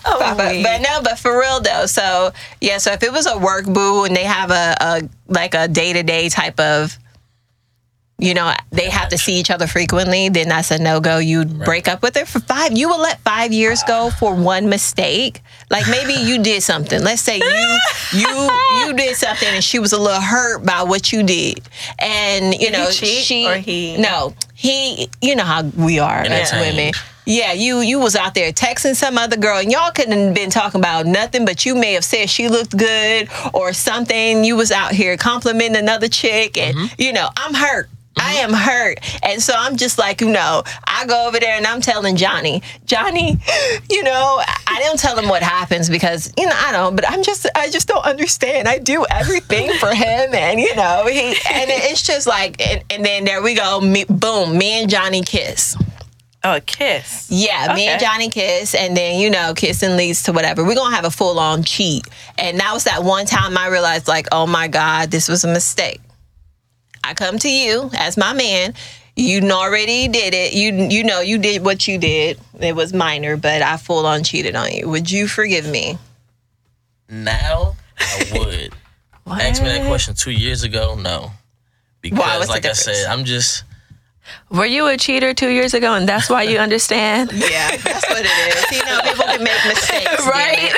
Oh, but, but, but no, but for real though. So yeah, so if it was a work boo and they have a, a like a day to day type of, you know, they have to see each other frequently, then that's a no go. You break up with her for five. You would let five years go for one mistake. Like maybe you did something. Let's say you you you did something and she was a little hurt by what you did, and you know cheat she or he- no he. You know how we are as women. Yeah, you you was out there texting some other girl, and y'all couldn't have been talking about nothing, but you may have said she looked good or something. You was out here complimenting another chick, and Mm-hmm. you know I'm hurt. I am hurt, and so I'm just like you know. I go over there and I'm telling Johnny, Johnny, you know, I don't tell him what happens because you know I don't, but I'm just I just don't understand. I do everything for him, and you know he, and it's just like, and, and then there we go, me, boom, me and Johnny kiss. oh, a kiss. Yeah, me and Johnny kiss, and then you know, kissing leads to whatever. We're gonna have a full on cheat, and that was that one time I realized, like, oh my god, this was a mistake. I come to you as my man. You already did it. You you know you did what you did. It was minor, but I full on cheated on you. Would you forgive me? Now I would. Ask me that question two years ago. No, because Why? What's the like I difference? said, I'm just Were you a cheater two years ago, and that's why you understand? Yeah, that's what it is. You know, people can make mistakes, Right?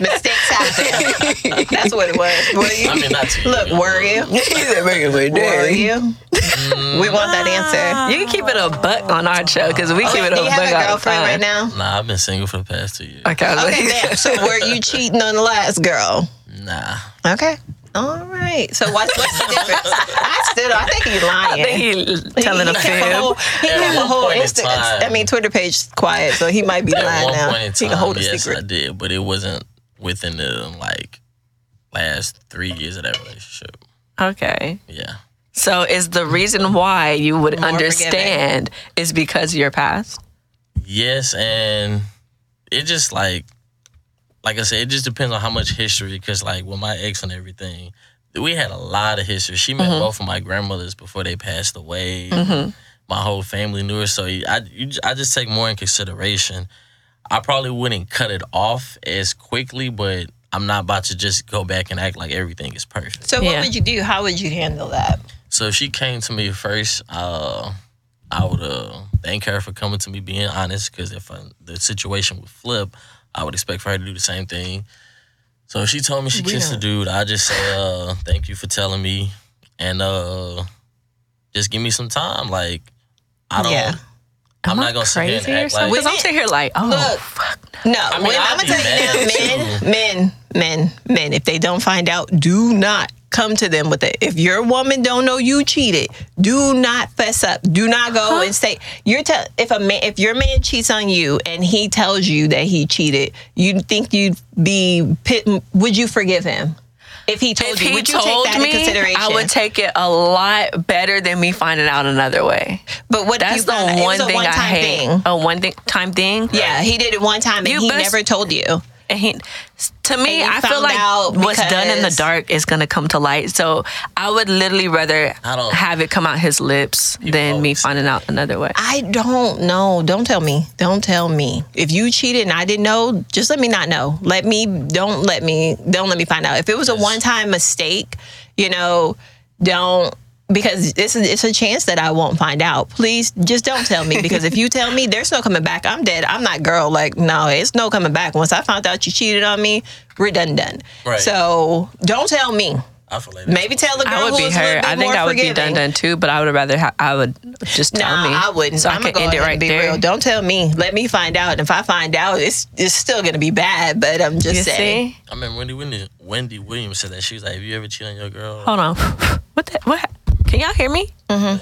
Mistakes happen. that's what it was. Were you? I mean not two Look, years ago. were you? Were you? Mm. we want that answer. Ah. You can keep it a buck on our show because we oh, keep it Do a you buck have a all girlfriend right now? Nah, I've been single for the past two years. Okay, I was Okay, like- damn. So were you cheating on the last girl? Nah, Okay. All right. So what's, what's the difference? I still, I think he's lying. I think he telling a He kept fib. whole- He At kept a one whole point Insta. I mean, Twitter page quiet, so he might be at lying one now. point in he can hold a yes, secret. I did, but it wasn't within the like last three years of that relationship. Okay. Yeah, So is the reason why you would More understand is because of your past? yes, and it just like, like I said, it just depends on how much history. Because like with my ex and everything, we had a lot of history. She met both of my grandmothers before they passed away. My whole family knew her, so I you, I just take more in consideration. I probably wouldn't cut it off as quickly, but I'm not about to just go back and act like everything is perfect. So what would you do? How would you handle that? So if she came to me first, uh, I would uh, thank her for coming to me, being honest, because if I, the situation would flip, I would expect for her to do the same thing. So if she told me she We kissed a don't- dude, I just say, uh, thank you for telling me, and uh, just give me some time. Like I don't. Yeah. I'm Am not gonna sit here and crazy or act like. Because I'm sitting here like, oh, Look. fuck. No, mean, when, I'd I'm gonna tell you mad, now, men, men, men, men. If they don't find out, do not come to them with it. If your woman don't know you cheated, do not fess up. Do not go and say you're. Te- if a man, if your man cheats on you and he tells you that he cheated, you think you'd be pit? Would you forgive him? If he told If you, he would you told take that me? I would take it a lot better than me finding out another way. But what That's if the one thing I hate. Thing. A one thing time thing. Yeah, he did it one time and You he best- never told you. And he, to me, And I feel like what's done in the dark is gonna come to light. So I would literally rather have it come out his lips than me finding out another way. I don't know. Don't tell me. Don't tell me. If you cheated and I didn't know, just let me not know. Let me don't let me don't let me find out. If it was a one time mistake, you know, don't because it's a, it's a chance that I won't find out. Please just don't tell me because if you tell me there's no coming back, I'm dead. I'm not girl. Like no, it's no coming back. Once I found out you cheated on me, we're done done. Right. So don't tell me. I feel like Maybe tell the girl I would who be was a her. I think I would be done done too, but I would rather ha- I would just tell Nah, me. I wouldn't. So I I'm can gonna end it right be there. real. Don't tell me. Let me find out. And if I find out, it's it's still gonna be bad. But I'm just You saying. see? I mean, Wendy, Wendy Wendy Williams said that she was like, "Have you ever cheated on your girl?" Hold on. What? The, what? Can y'all hear me? Yeah.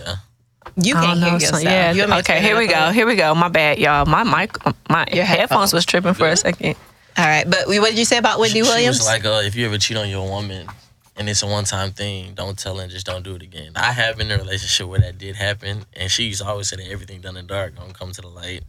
You can't don't hear know, yourself. so- yeah. You me okay, here we go. Here we go. My bad, y'all. My mic, my Your headphones headphones. was tripping for a second. All right, but what did you say about Wendy she, she Williams? was like, uh, if you ever cheat on your woman and it's a one time thing, don't tell her and just don't do it again. I have been in a relationship where that did happen, and she used to always say that everything done in the dark gonna come to the light,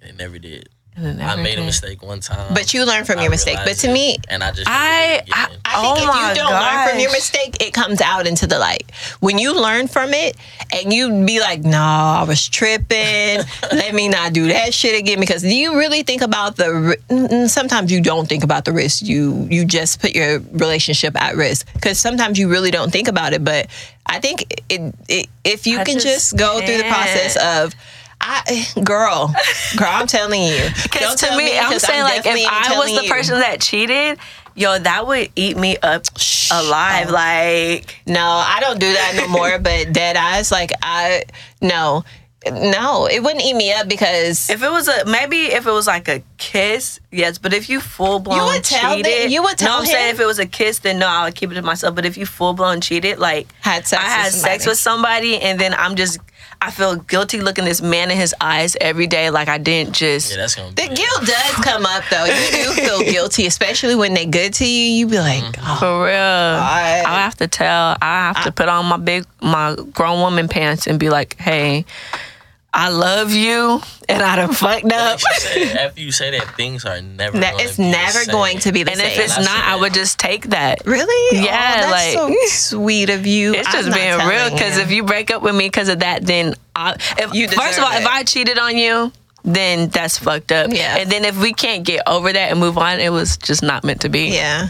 and it never did. And then I made a mistake one time. but you learn from I your mistake. But to it, me, and I just I- never did it again. I think Oh if you don't learn from your mistake, it comes out into the light. When you learn from it and you be like, no, I was tripping. Let me not do that shit again. Because do you really think about the ri- mm, mm, sometimes you don't think about the risk. You you just put your relationship at risk. Because sometimes you really don't think about it. But I think it, it if you I can just just, go through the process of I, girl, girl, I'm telling you. Because Don't to tell me, I'm saying like if I was the you. person that cheated, yo, that would eat me up alive. Oh. Like No, I don't do that no more. but dead eyes, like I no, no, it wouldn't eat me up because if it was a maybe if it was like a kiss, yes. But if you full blown cheated, You would tell cheated, them- you would No, tell I'm saying if it was a kiss, then no, I would keep it to myself. But if you full blown cheated, like Had sex I had somebody. sex with somebody, and then I'm just I feel guilty looking this man in his eyes every day, like I didn't just. yeah, that's gonna the it. guilt does come up though. You do feel guilty, especially when they good to you. You be like, Mm-hmm. oh, For real, I- I have to tell. I have to put on my big, my grown woman pants and be like, "Hey, I love you, and I done fucked up." Like said, after you say that, things are never. ne- it's be the never same. going to be the And same. if it's I not, I that. would just take that. really, Yeah, oh, that's like- so sweet of you. It's I'm just being real. Because if you break up with me because of that, then I, if, You first of all, deserve if. I cheated on you, then that's fucked up. Yeah. And then if we can't get over that and move on, it was just not meant to be. Yeah.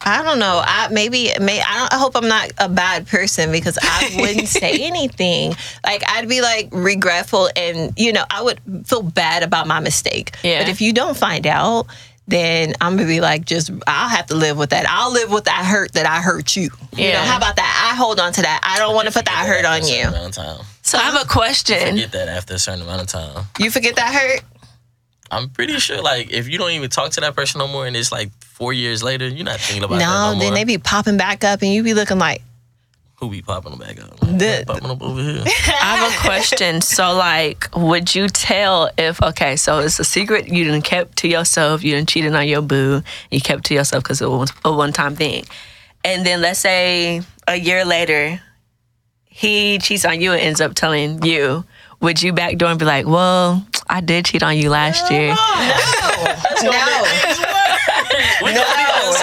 I don't know. I maybe may I don't I hope I'm not a bad person because I wouldn't say anything. Like I'd be like regretful and you know, I would feel bad about my mistake. Yeah. But if you don't find out, then I'm gonna be like just I'll have to live with that. I'll live with that hurt that I hurt you. You know, Yeah. how about that? I hold on to that. I don't want to put that hurt on you. amount of time. So I have a question. Forget that after a certain amount of time. You forget that hurt? I'm pretty sure, like, if you don't even talk to that person no more, and it's like four years later, you're not thinking about that No, no then more. they be popping back up and you be looking like Who be popping them back up? The- popping up over here. I have a question. So, like, would you tell if okay? So it's a secret you didn't kept to yourself. You didn't cheated on your boo. You kept to yourself because it was a one time thing. And then let's say a year later, he cheats on you and ends up telling you. Would you backdoor and be like, "Well, I did cheat on you last year." No. No, no.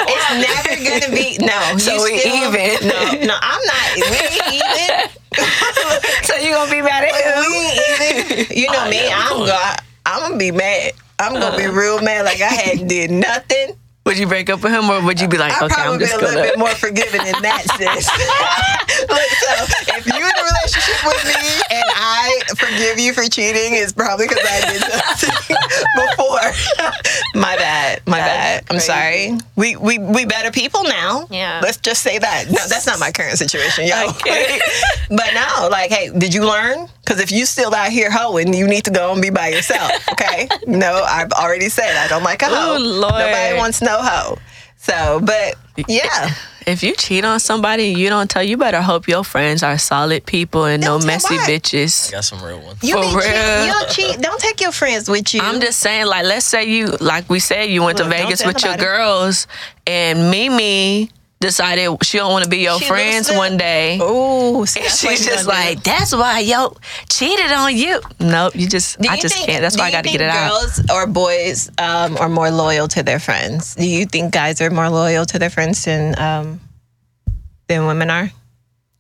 it's never gonna be no. So you we still- even. No, no, I'm not. We ain't even. so you gonna be mad at him? We ain't even. You know me. I'm gonna. I'm gonna be mad. I'm gonna be real mad. Like I hadn't did nothing. Would you break up with him, or would you be like, I'll "Okay, I'm just a little bit more forgiving in that sense. Look, so if you're in a relationship with me and I forgive you for cheating, it's probably because I did something before. my bad. My bad. I'm sorry. We we we better people now. Yeah. Let's just say that. No, that's not my current situation, yo. Okay. but no, like, hey, did you learn? Because if you still out here hoeing, you need to go and be by yourself. Okay. no, I've already said I don't like a hoe. Ooh, Lord. Nobody wants no hoe. So, but yeah. If you cheat on somebody, you don't tell. You better hope your friends are solid people and Don't no messy what? bitches. Got some real ones. You For be cheat, you don't cheat. Don't take your friends with you. I'm just saying, like, let's say you, like we said, you went Look, to Vegas tell with your nobody. girls, and Mimi decided she don't want to be your She friends one day. Ooh, see, And she's just gonna do. like, that's why yo cheated on you. Nope, you just, Do I you just think- can't. That's why I got to get it out. Girls or boys um, are more loyal to their friends. Do you think guys are more loyal to their friends than um, than women are?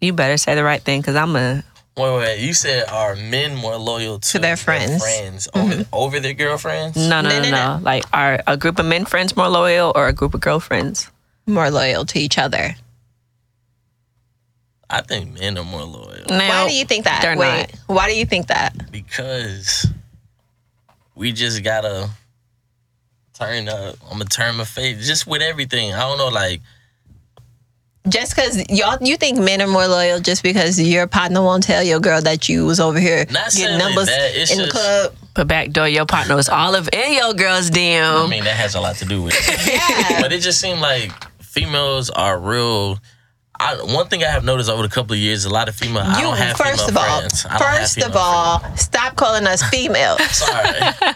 You better say the right thing, cause I'm a. Wait, wait. You said are men more loyal to, To their friends. friends over, over their girlfriends? No, no, No, no, no, no. Like, are a group of men friends more loyal or a group of girlfriends? More loyal to each other. I think men are more loyal Now, Why do you think that? they're Wait, why do you think that? because we just gotta turn up. I'm gonna turn my face just with everything. I don't know, like Just because y'all, you think men are more loyal just because your partner won't tell your girl that you was over here Not getting saying like numbers that, it's in the just- club. But back door, your partner was all of in your girl's DM. I mean that has a lot to do with it. Yeah. but it just seemed like females are real I, one thing I have noticed over the couple of years, a lot of female. I You don't have first female of all, friends. I don't have first of female all, stop calling us females. sorry, I,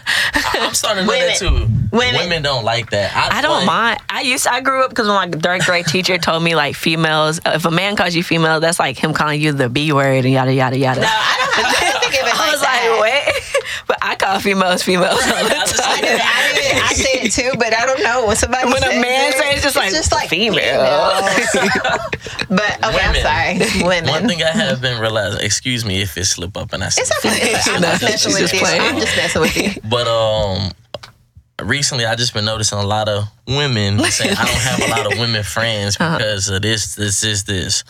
am starting to know that too. Women. Women don't like that. I don't like- mind. I used I grew up because my third grade teacher told me like females. If a man calls you female, that's like him calling you the B word and yada yada yada. No, I don't have. I think of it I like was that. like, wait, but I call females females. All the I just- I, did, I, did, I say it too, but I don't know when somebody When a says man it, says it's just like, female. but okay, I'm sorry, women. One thing I have been realizing. Excuse me if it slip up and I say. it's okay. I'm No, just messing with just you. playing. I'm just messing with you. But um, recently I just been noticing a lot of women saying I don't have a lot of women friends Uh-huh. because of this, this, this, this.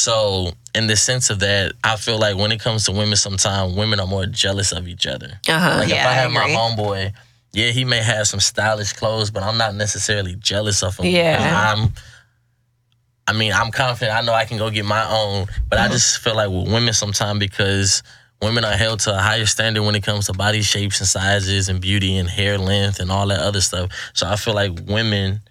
So in the sense of that, I feel like when it comes to women, sometimes women are more jealous of each other. Uh-huh. Like Yeah, if I I have my agree. homeboy, yeah, he may have some stylish clothes, but I'm not necessarily jealous of him. Yeah. I'm. I mean, I'm confident. I know I can go get my own, but Mm-hmm. I just feel like with women sometimes because women are held to a higher standard when it comes to body shapes and sizes and beauty and hair length and all that other stuff. So I feel like women,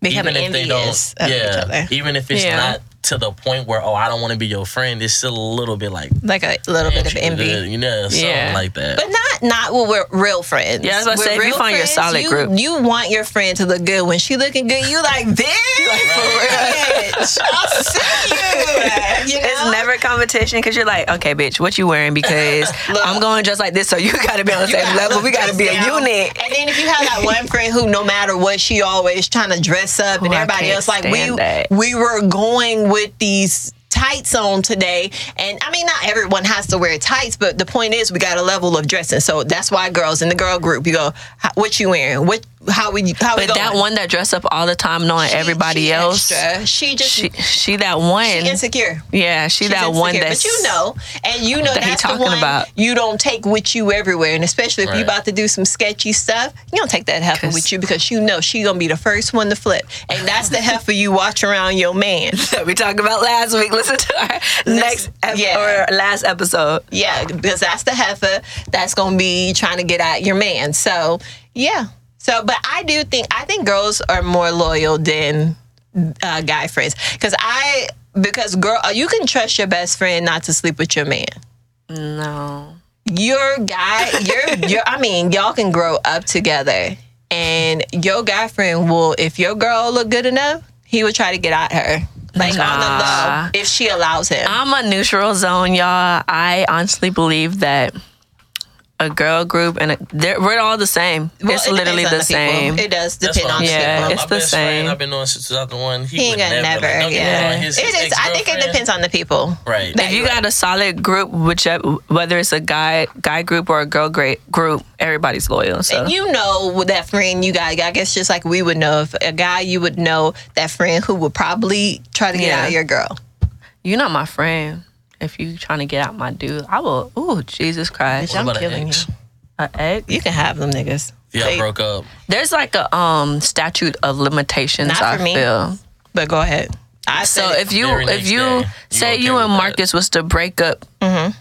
Becoming even if they don't, of yeah, each other, even if it's Yeah. not to the point where oh I don't want to be your friend, it's still a little bit like like a little bit of envy. good," you know, something Yeah. like that. But not not with we're real friends. Yeah, I was about to say, if you real find your solid you, group. you want your friend to look good. When she looking good, you like, bitch, bitch, I'll see you. you know? It's never competition because you're like, okay, bitch, what you wearing? Because Look. I'm going just like this, so you got to be on the same gotta level. We got to this be a unit. And then if you have that one friend who, no matter what, she always trying to dress up, oh, and Oh, I everybody else like we that. we were going with these tights on today. And i mean not everyone has to wear tights but the point is we got a level of dressing. So that's why girls in the girl group you go what you wearing? What how we how But going that one that dress up all the time, knowing She- everybody she else, extra. she just she she that one. she insecure yeah, she She's that one insecure. that's but you know, and you know that he that's the one about. you don't take with you everywhere, and especially if you Right. about to do some sketchy stuff, you don't take that heifer 'Cause- with you because you know she gonna be the first one to flip, and that's the heifer you watch around your man. that we talked about last week. Listen to our next ep- yeah. or last episode. Yeah, because that's the heifer that's gonna be trying to get at your man. So yeah. So, but I do think I think girls are more loyal than uh, guy friends because I because girl uh, you can trust your best friend not to sleep with your man. No. your guy, your your I mean, y'all can grow up together and your guy friend will if your girl look good enough, he would try to get at her. Like on the Nah. low, if she allows him. I'm a neutral zone, y'all. I honestly believe that a girl group and a, they're, we're all the same. Well, it's it literally depends the on people. same. It does depend on I'm the Yeah, saying. people. it's my the best friend. I've been knowing since 2001. He, He ain't gonna never. never. like, don't get me yeah, his- it his is. I think it depends on the people. Right. That if you got a solid group, whichever whether it's a guy guy group or a girl great group, everybody's loyal. So And you know with that friend you got, I guess just like we would know if a guy you would know that friend who would probably try to get Yeah. out your girl. you're not my friend. If you trying to get out my dude, I will. Ooh, Jesus Christ, What I'm about an killing ex? you. a egg. You can have them niggas. Yeah, They- broke up. There's like a um statute of limitations. Not I for me. feel. But go ahead. I So said it. if you Very if next you day, you say okay you with and that. Marcus was to break up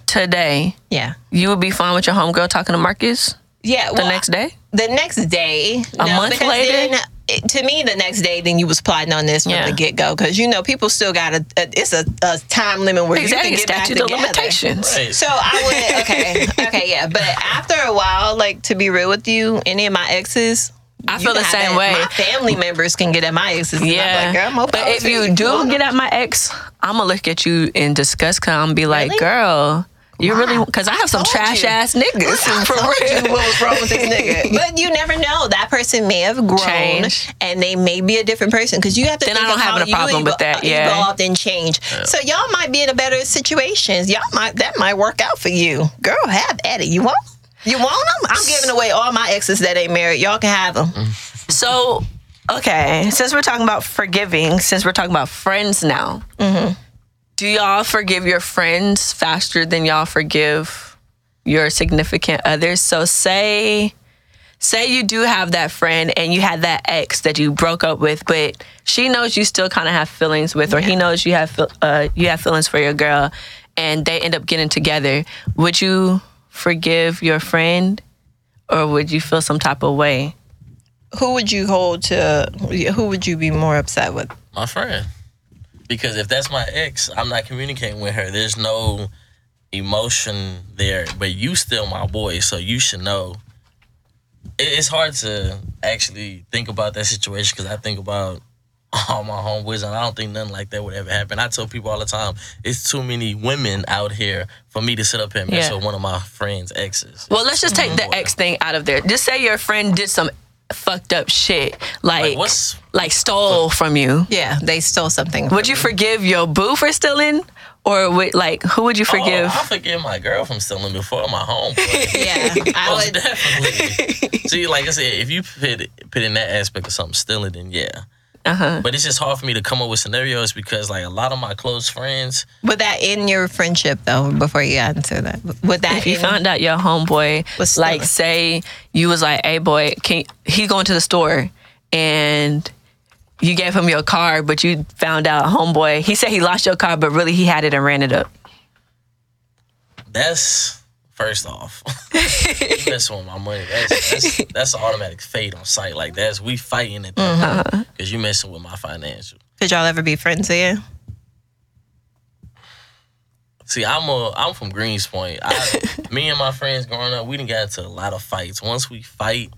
today, yeah. you would be fine with your homegirl talking to Marcus Yeah, the well, next day. the next day, A month because later? then, it- to me, the next day, then you was plotting on this from Yeah. the get go because you know people still got a, a uh, it's a, a time limit where Exactly, you can get back statute of together. limitations. Right. So I would okay, okay, yeah. But after a while, like to be real with you, any of my exes. I you feel the same way. My family members can get at my exes. and I'm Yeah, like, Girl, more but if you do get at my ex, I'm gonna look at you in disgust. Cause I'm gonna be like, Really? girl, you really? Cause I have some trash you. ass niggas I for real. you what was wrong with this nigga. But you never know. That person may have grown Changed. and they may be a different person. Because you have to Then I think don't of have a problem with that, yeah. evolved and changed. So y'all might be in a better situations. Y'all might that might work out for you. Girl, have at it. You want? You want them? I'm giving away all my exes that ain't married. Y'all can have them. So, okay, since we're talking about forgiving, since we're talking about friends now, Mm-hmm. Do y'all forgive your friends faster than y'all forgive your significant others? So, say, say you do have that friend and you had that ex that you broke up with, but she knows you still kind of have feelings with, or he knows you have uh, you have feelings for your girl, and they end up getting together. Would you forgive your friend, or would you feel some type of way? Who would you hold to? Who would you be more upset with? My friend. Because if that's my ex, I'm not communicating with her. There's no emotion there, but you still my boy, so you should know. It's hard to actually think about that situation because I think about all my homeboys, and I don't think nothing like that would ever happen. I tell people all the time, it's too many women out here for me to sit up here and mess Yeah. with one of my friends' exes. Well, let's just take the mm-hmm. ex thing out of there. Just say your friend did some fucked up shit, like Like, what's like stole from you. Yeah, they stole something. Would you forgive your boo for stealing, or would like who would you oh, forgive? Oh, I forgive my girl from stealing before my home. Yeah, I would. definitely. See, like I said, if you put it, put in that aspect of something stealing, then yeah. Uh-huh. But it's just hard for me to come up with scenarios because like a lot of my close friends, Would that end your friendship though? Before you answer that, would that if you end- found out your homeboy, Was like say you was like, "Hey boy, can he going to the store," and you gave him your car, but you found out homeboy. He said he lost your car, but really he had it and ran it up. that's first off. you messing with my money. That's that's that's an automatic fade on sight. Like that's we fighting at that Uh-huh. because you messing with my financial. Could y'all ever be friends again? See, I'm a I'm from Greenspoint. I, me and my friends growing up, we didn't get into a lot of fights. Once we fight,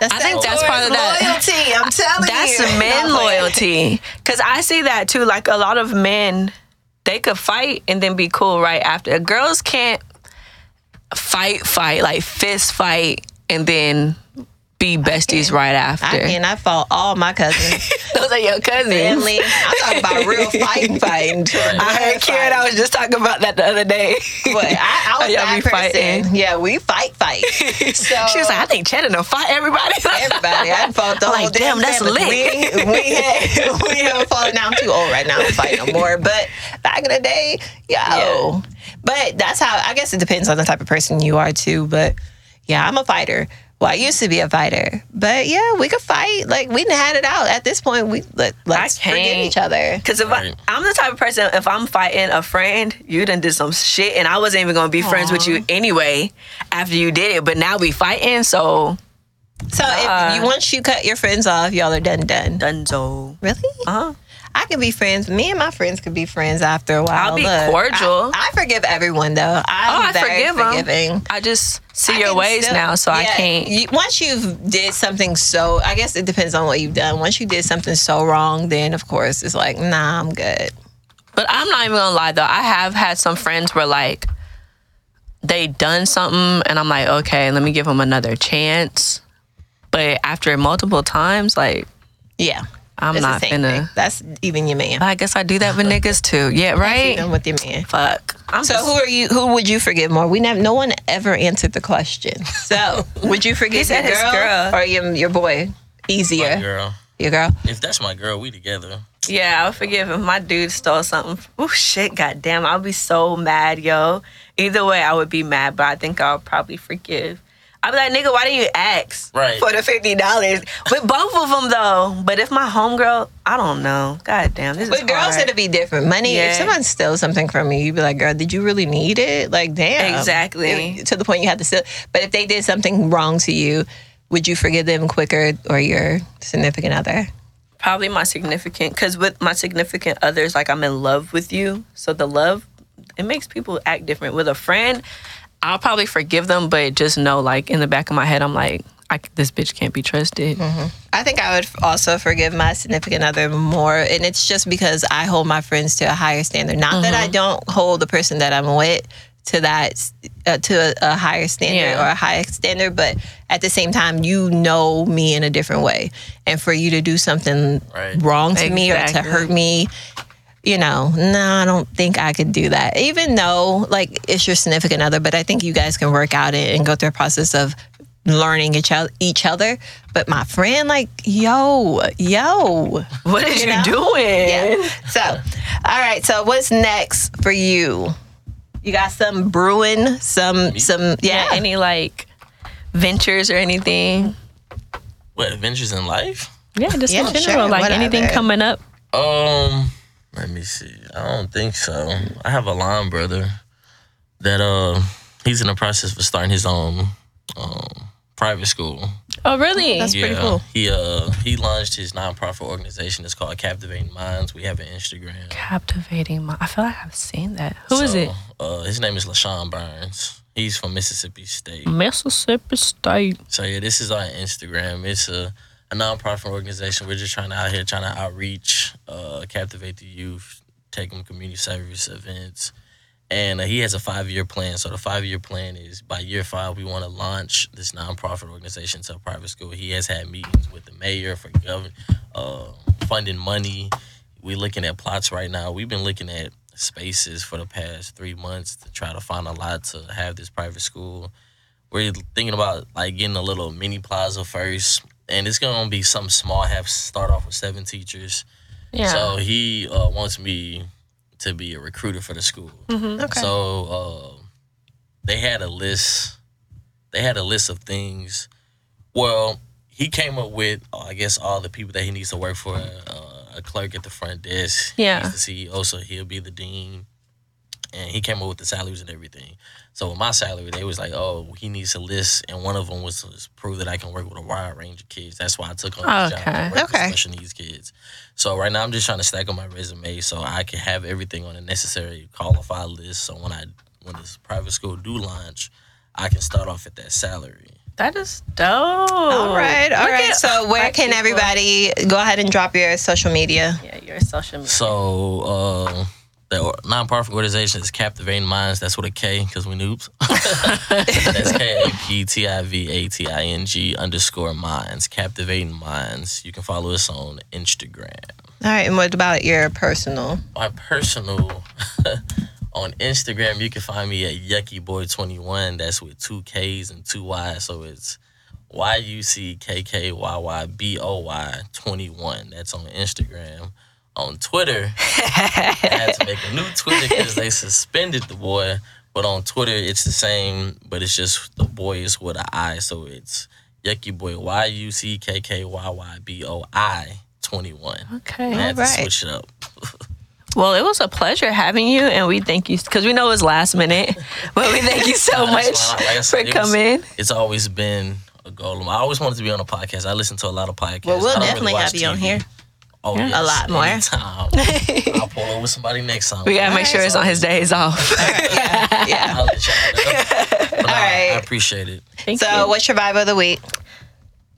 That's I think that's part of that- loyalty. I'm telling That's you, that's men loyalty. Cause I see that too. Like a lot of men, they could fight and then be cool right after. Girls can't fight, fight like fist fight and then be besties right after. I can. I fought all my cousins, Those are your cousins. family. I'm talking about real fighting, fighting. I heard Karen. I was just talking about that the other day. But I, I was that person. fighting. Yeah, we fight, fight. So She was like, I think Cheddar done fight everybody. everybody. I fought the I'm whole like, damn, that's family. lit. We, we had we haven't fought now. I'm too old right now to fight no more. But back in the day, yo. Yeah. But that's how I guess it depends on the type of person you are too. But yeah, I'm a fighter. Well, I used to be a fighter, but yeah, we could fight. Like we done had it out. At this point, we let, let's forgive can't. each other. Because if Right. I, I'm the type of person, if I'm fighting a friend, you done did some shit, and I wasn't even gonna be friends with you anyway after you did it. But now we fighting, so So if you once you cut your friends off, y'all are done done. dunzo. Really? Uh huh. I can be friends. Me and my friends could be friends after a while. I'll be Look, cordial. I, I forgive everyone though. I'm Oh, I very forgive forgiving. I just see I your ways still- now, so I can't. You, once you've did something so, I guess it depends on what you've done. Once you did something so wrong, then of course it's like, nah, I'm good. But I'm not even gonna lie though. I have had some friends where like they done something, and I'm like, okay, let me give them another chance. But after multiple times, like Yeah, I'm it's the not same gonna. thing. That's even your man. I guess I do that with niggas too. Yeah, right. Even with your man. Fuck. I'm So just- who are you? Who would you forgive more? We never. No one ever answered the question. So would you forgive said your his girl, girl. or your your boy? Easier, my girl. your girl. If that's my girl, we together. Yeah, I'll forgive if my dude stole something. Oh shit, goddamn, I'll be so mad, yo. Either way, I would be mad, but I think I'll probably forgive. I'll be like, nigga, why didn't you ask Right. for the fifty dollars? With both of them though. But if my homegirl, I don't know. God damn, this is But girls, hard. it'll be different. Money. If someone steals something from you, you'd be like, "Girl, did you really need it?" Like, damn. Exactly. It- to the point you had to steal. But if they did something wrong to you, would you forgive them quicker or your significant other? probably my significant because with my significant others, like I'm in love with you, so the love it makes people act different. With a friend, I'll probably forgive them, but just know, like in the back of my head, I'm like, I, this bitch can't be trusted. I think I would also forgive my significant other more, and it's just because I hold my friends to a higher standard. Not that I don't hold the person that I'm with to that uh, to a, a higher standard Yeah. or a higher standard, but at the same time, you know me in a different way, and for you to do something Right. wrong to me or to hurt me. You know, no, I don't think I could do that. Even though, like, it's your significant other, but I think you guys can work out it and go through a process of learning each other, each other. But my friend, like, yo, yo, What is you, know? doing? yeah. So, all right. So, what's next for you? You got some brewing, some, some, yeah. Yeah, any like ventures or anything? What adventures in life? Yeah, just Yeah, in general, sure, like anything coming up. Um, let me see. I don't think so. I have a line brother that uh he's in the process of starting his own um private school. Oh, really? That's pretty cool. He uh he launched his nonprofit organization. It's called Kaptivating Minds. We have an Instagram. captivating. mi- I feel like I've seen that. Who is So, it? Uh, his name is LaShawn Burns. He's from Mississippi State. Mississippi State. So yeah, this is our Instagram. It's a, nonprofit organization. We're just trying to out here trying to outreach, uh, captivate the youth, take them community service events. And uh, he has a five year plan. So the five year plan is by year five we want to launch this nonprofit organization to a private school. He has had meetings with the mayor for gov- uh, funding money. We're looking at plots right now. We've been looking at spaces for the past three months to try to find a lot to have this private school we're thinking about like getting a little mini plaza first and it's gonna be something small. I have start off with seven teachers. Yeah. so he uh, wants me to be a recruiter for the school. Okay. so uh, they had a list they had a list of things. Well he came up with uh, i guess all the people that he needs to work for uh, a clerk at the front desk. Yeah. he's the ceo so he'll be the dean and he came up with the salaries and everything so with my salary, they was like, "Oh, he needs a list," and one of them was to prove that I can work with a wide range of kids. That's why I took on this job Okay. to work Okay. with special needs kids. So right now, I'm just trying to stack on my resume so I can have everything on a necessary qualified list. So when I when this private school do launch, I can start off at that salary. that is dope. All right, all Look right. at So where can people. everybody go ahead and drop your social media? Yeah, your social media. So uh, the nonprofit organization is Kaptivating Minds. That's with a K because we noobs. That's K A P T I V A T I N G underscore Minds. Kaptivating Minds. You can follow us on Instagram. All right, and what about your personal? My personal on Instagram, you can find me at Yucky Boy 21. That's with two K's and two Y's. So it's Y U C K K Y Y B O Y 21. That's on Instagram. On Twitter, I had to make a new Twitter because they suspended the boy. But on Twitter, it's the same, but it's just the boy is with an I. So it's Yucky Boy Y U C K K Y Y B O I 21. I Okay. had Alright. to switch it up. Well, it was a pleasure having you, and we thank you because we know it's last minute, but we thank you so much. Like I for said, it was- coming. It's always been a goal. I always wanted to be on a podcast. I listen to a lot of podcasts. Well, we'll definitely watch have you on here. Oh, Yeah. yes, A lot more. Anytime. I'll pull over somebody next time. We gotta make sure it's on his days off. yeah, yeah. I'll let y'all know. But I, I appreciate it. Thank So, you. what's your vibe of the week?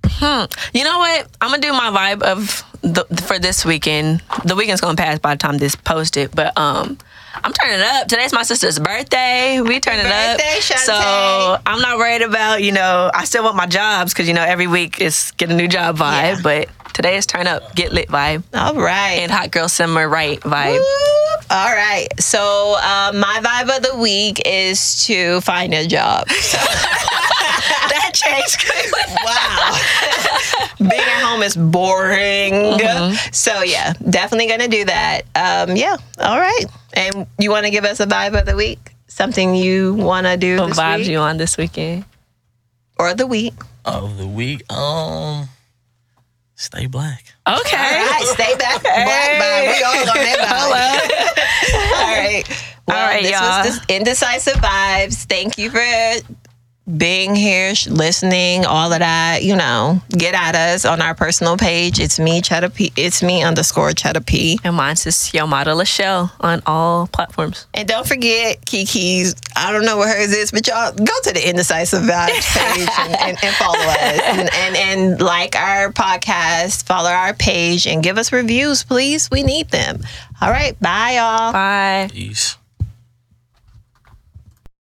Hmm. You know what? I'm gonna do my vibe of the for this weekend. The weekend's gonna pass by the time this posted, but um, I'm turning up. Today's my sister's birthday. We turning up. birthday, Shantae. So I'm not worried about you know. I still want my jobs because you know every week is get a new job vibe, Yeah. but today is turn up, get lit vibe, All right. and hot girl summer right vibe. Whoop. All right. So, uh, my vibe of the week is to find a job. that changed quickly. Wow. Being at home is boring. So, yeah, definitely going to do that. Um, yeah. All right. And you want to give us a vibe of the week? Something you want to do What this vibes week? you on this weekend? or the week? Of the week, um, stay black. Okay. All right. Stay back. Black vibe. We all on that vibe. All right. Well, All right, this y'all. was the Indecisive Vibes. Thank you for being here, listening, all of that. You know, get at us on our personal page. It's me, Cheddar P. It's me underscore Cheddar P. And mine's is Yo Model Lachelle on all platforms. And don't forget Kiki's. I don't know what hers is, but y'all go to the Indecisive Vibes page and, and, and follow us and, and and like our podcast, follow our page, and give us reviews, please. We need them. All right, bye, y'all. Bye. Peace.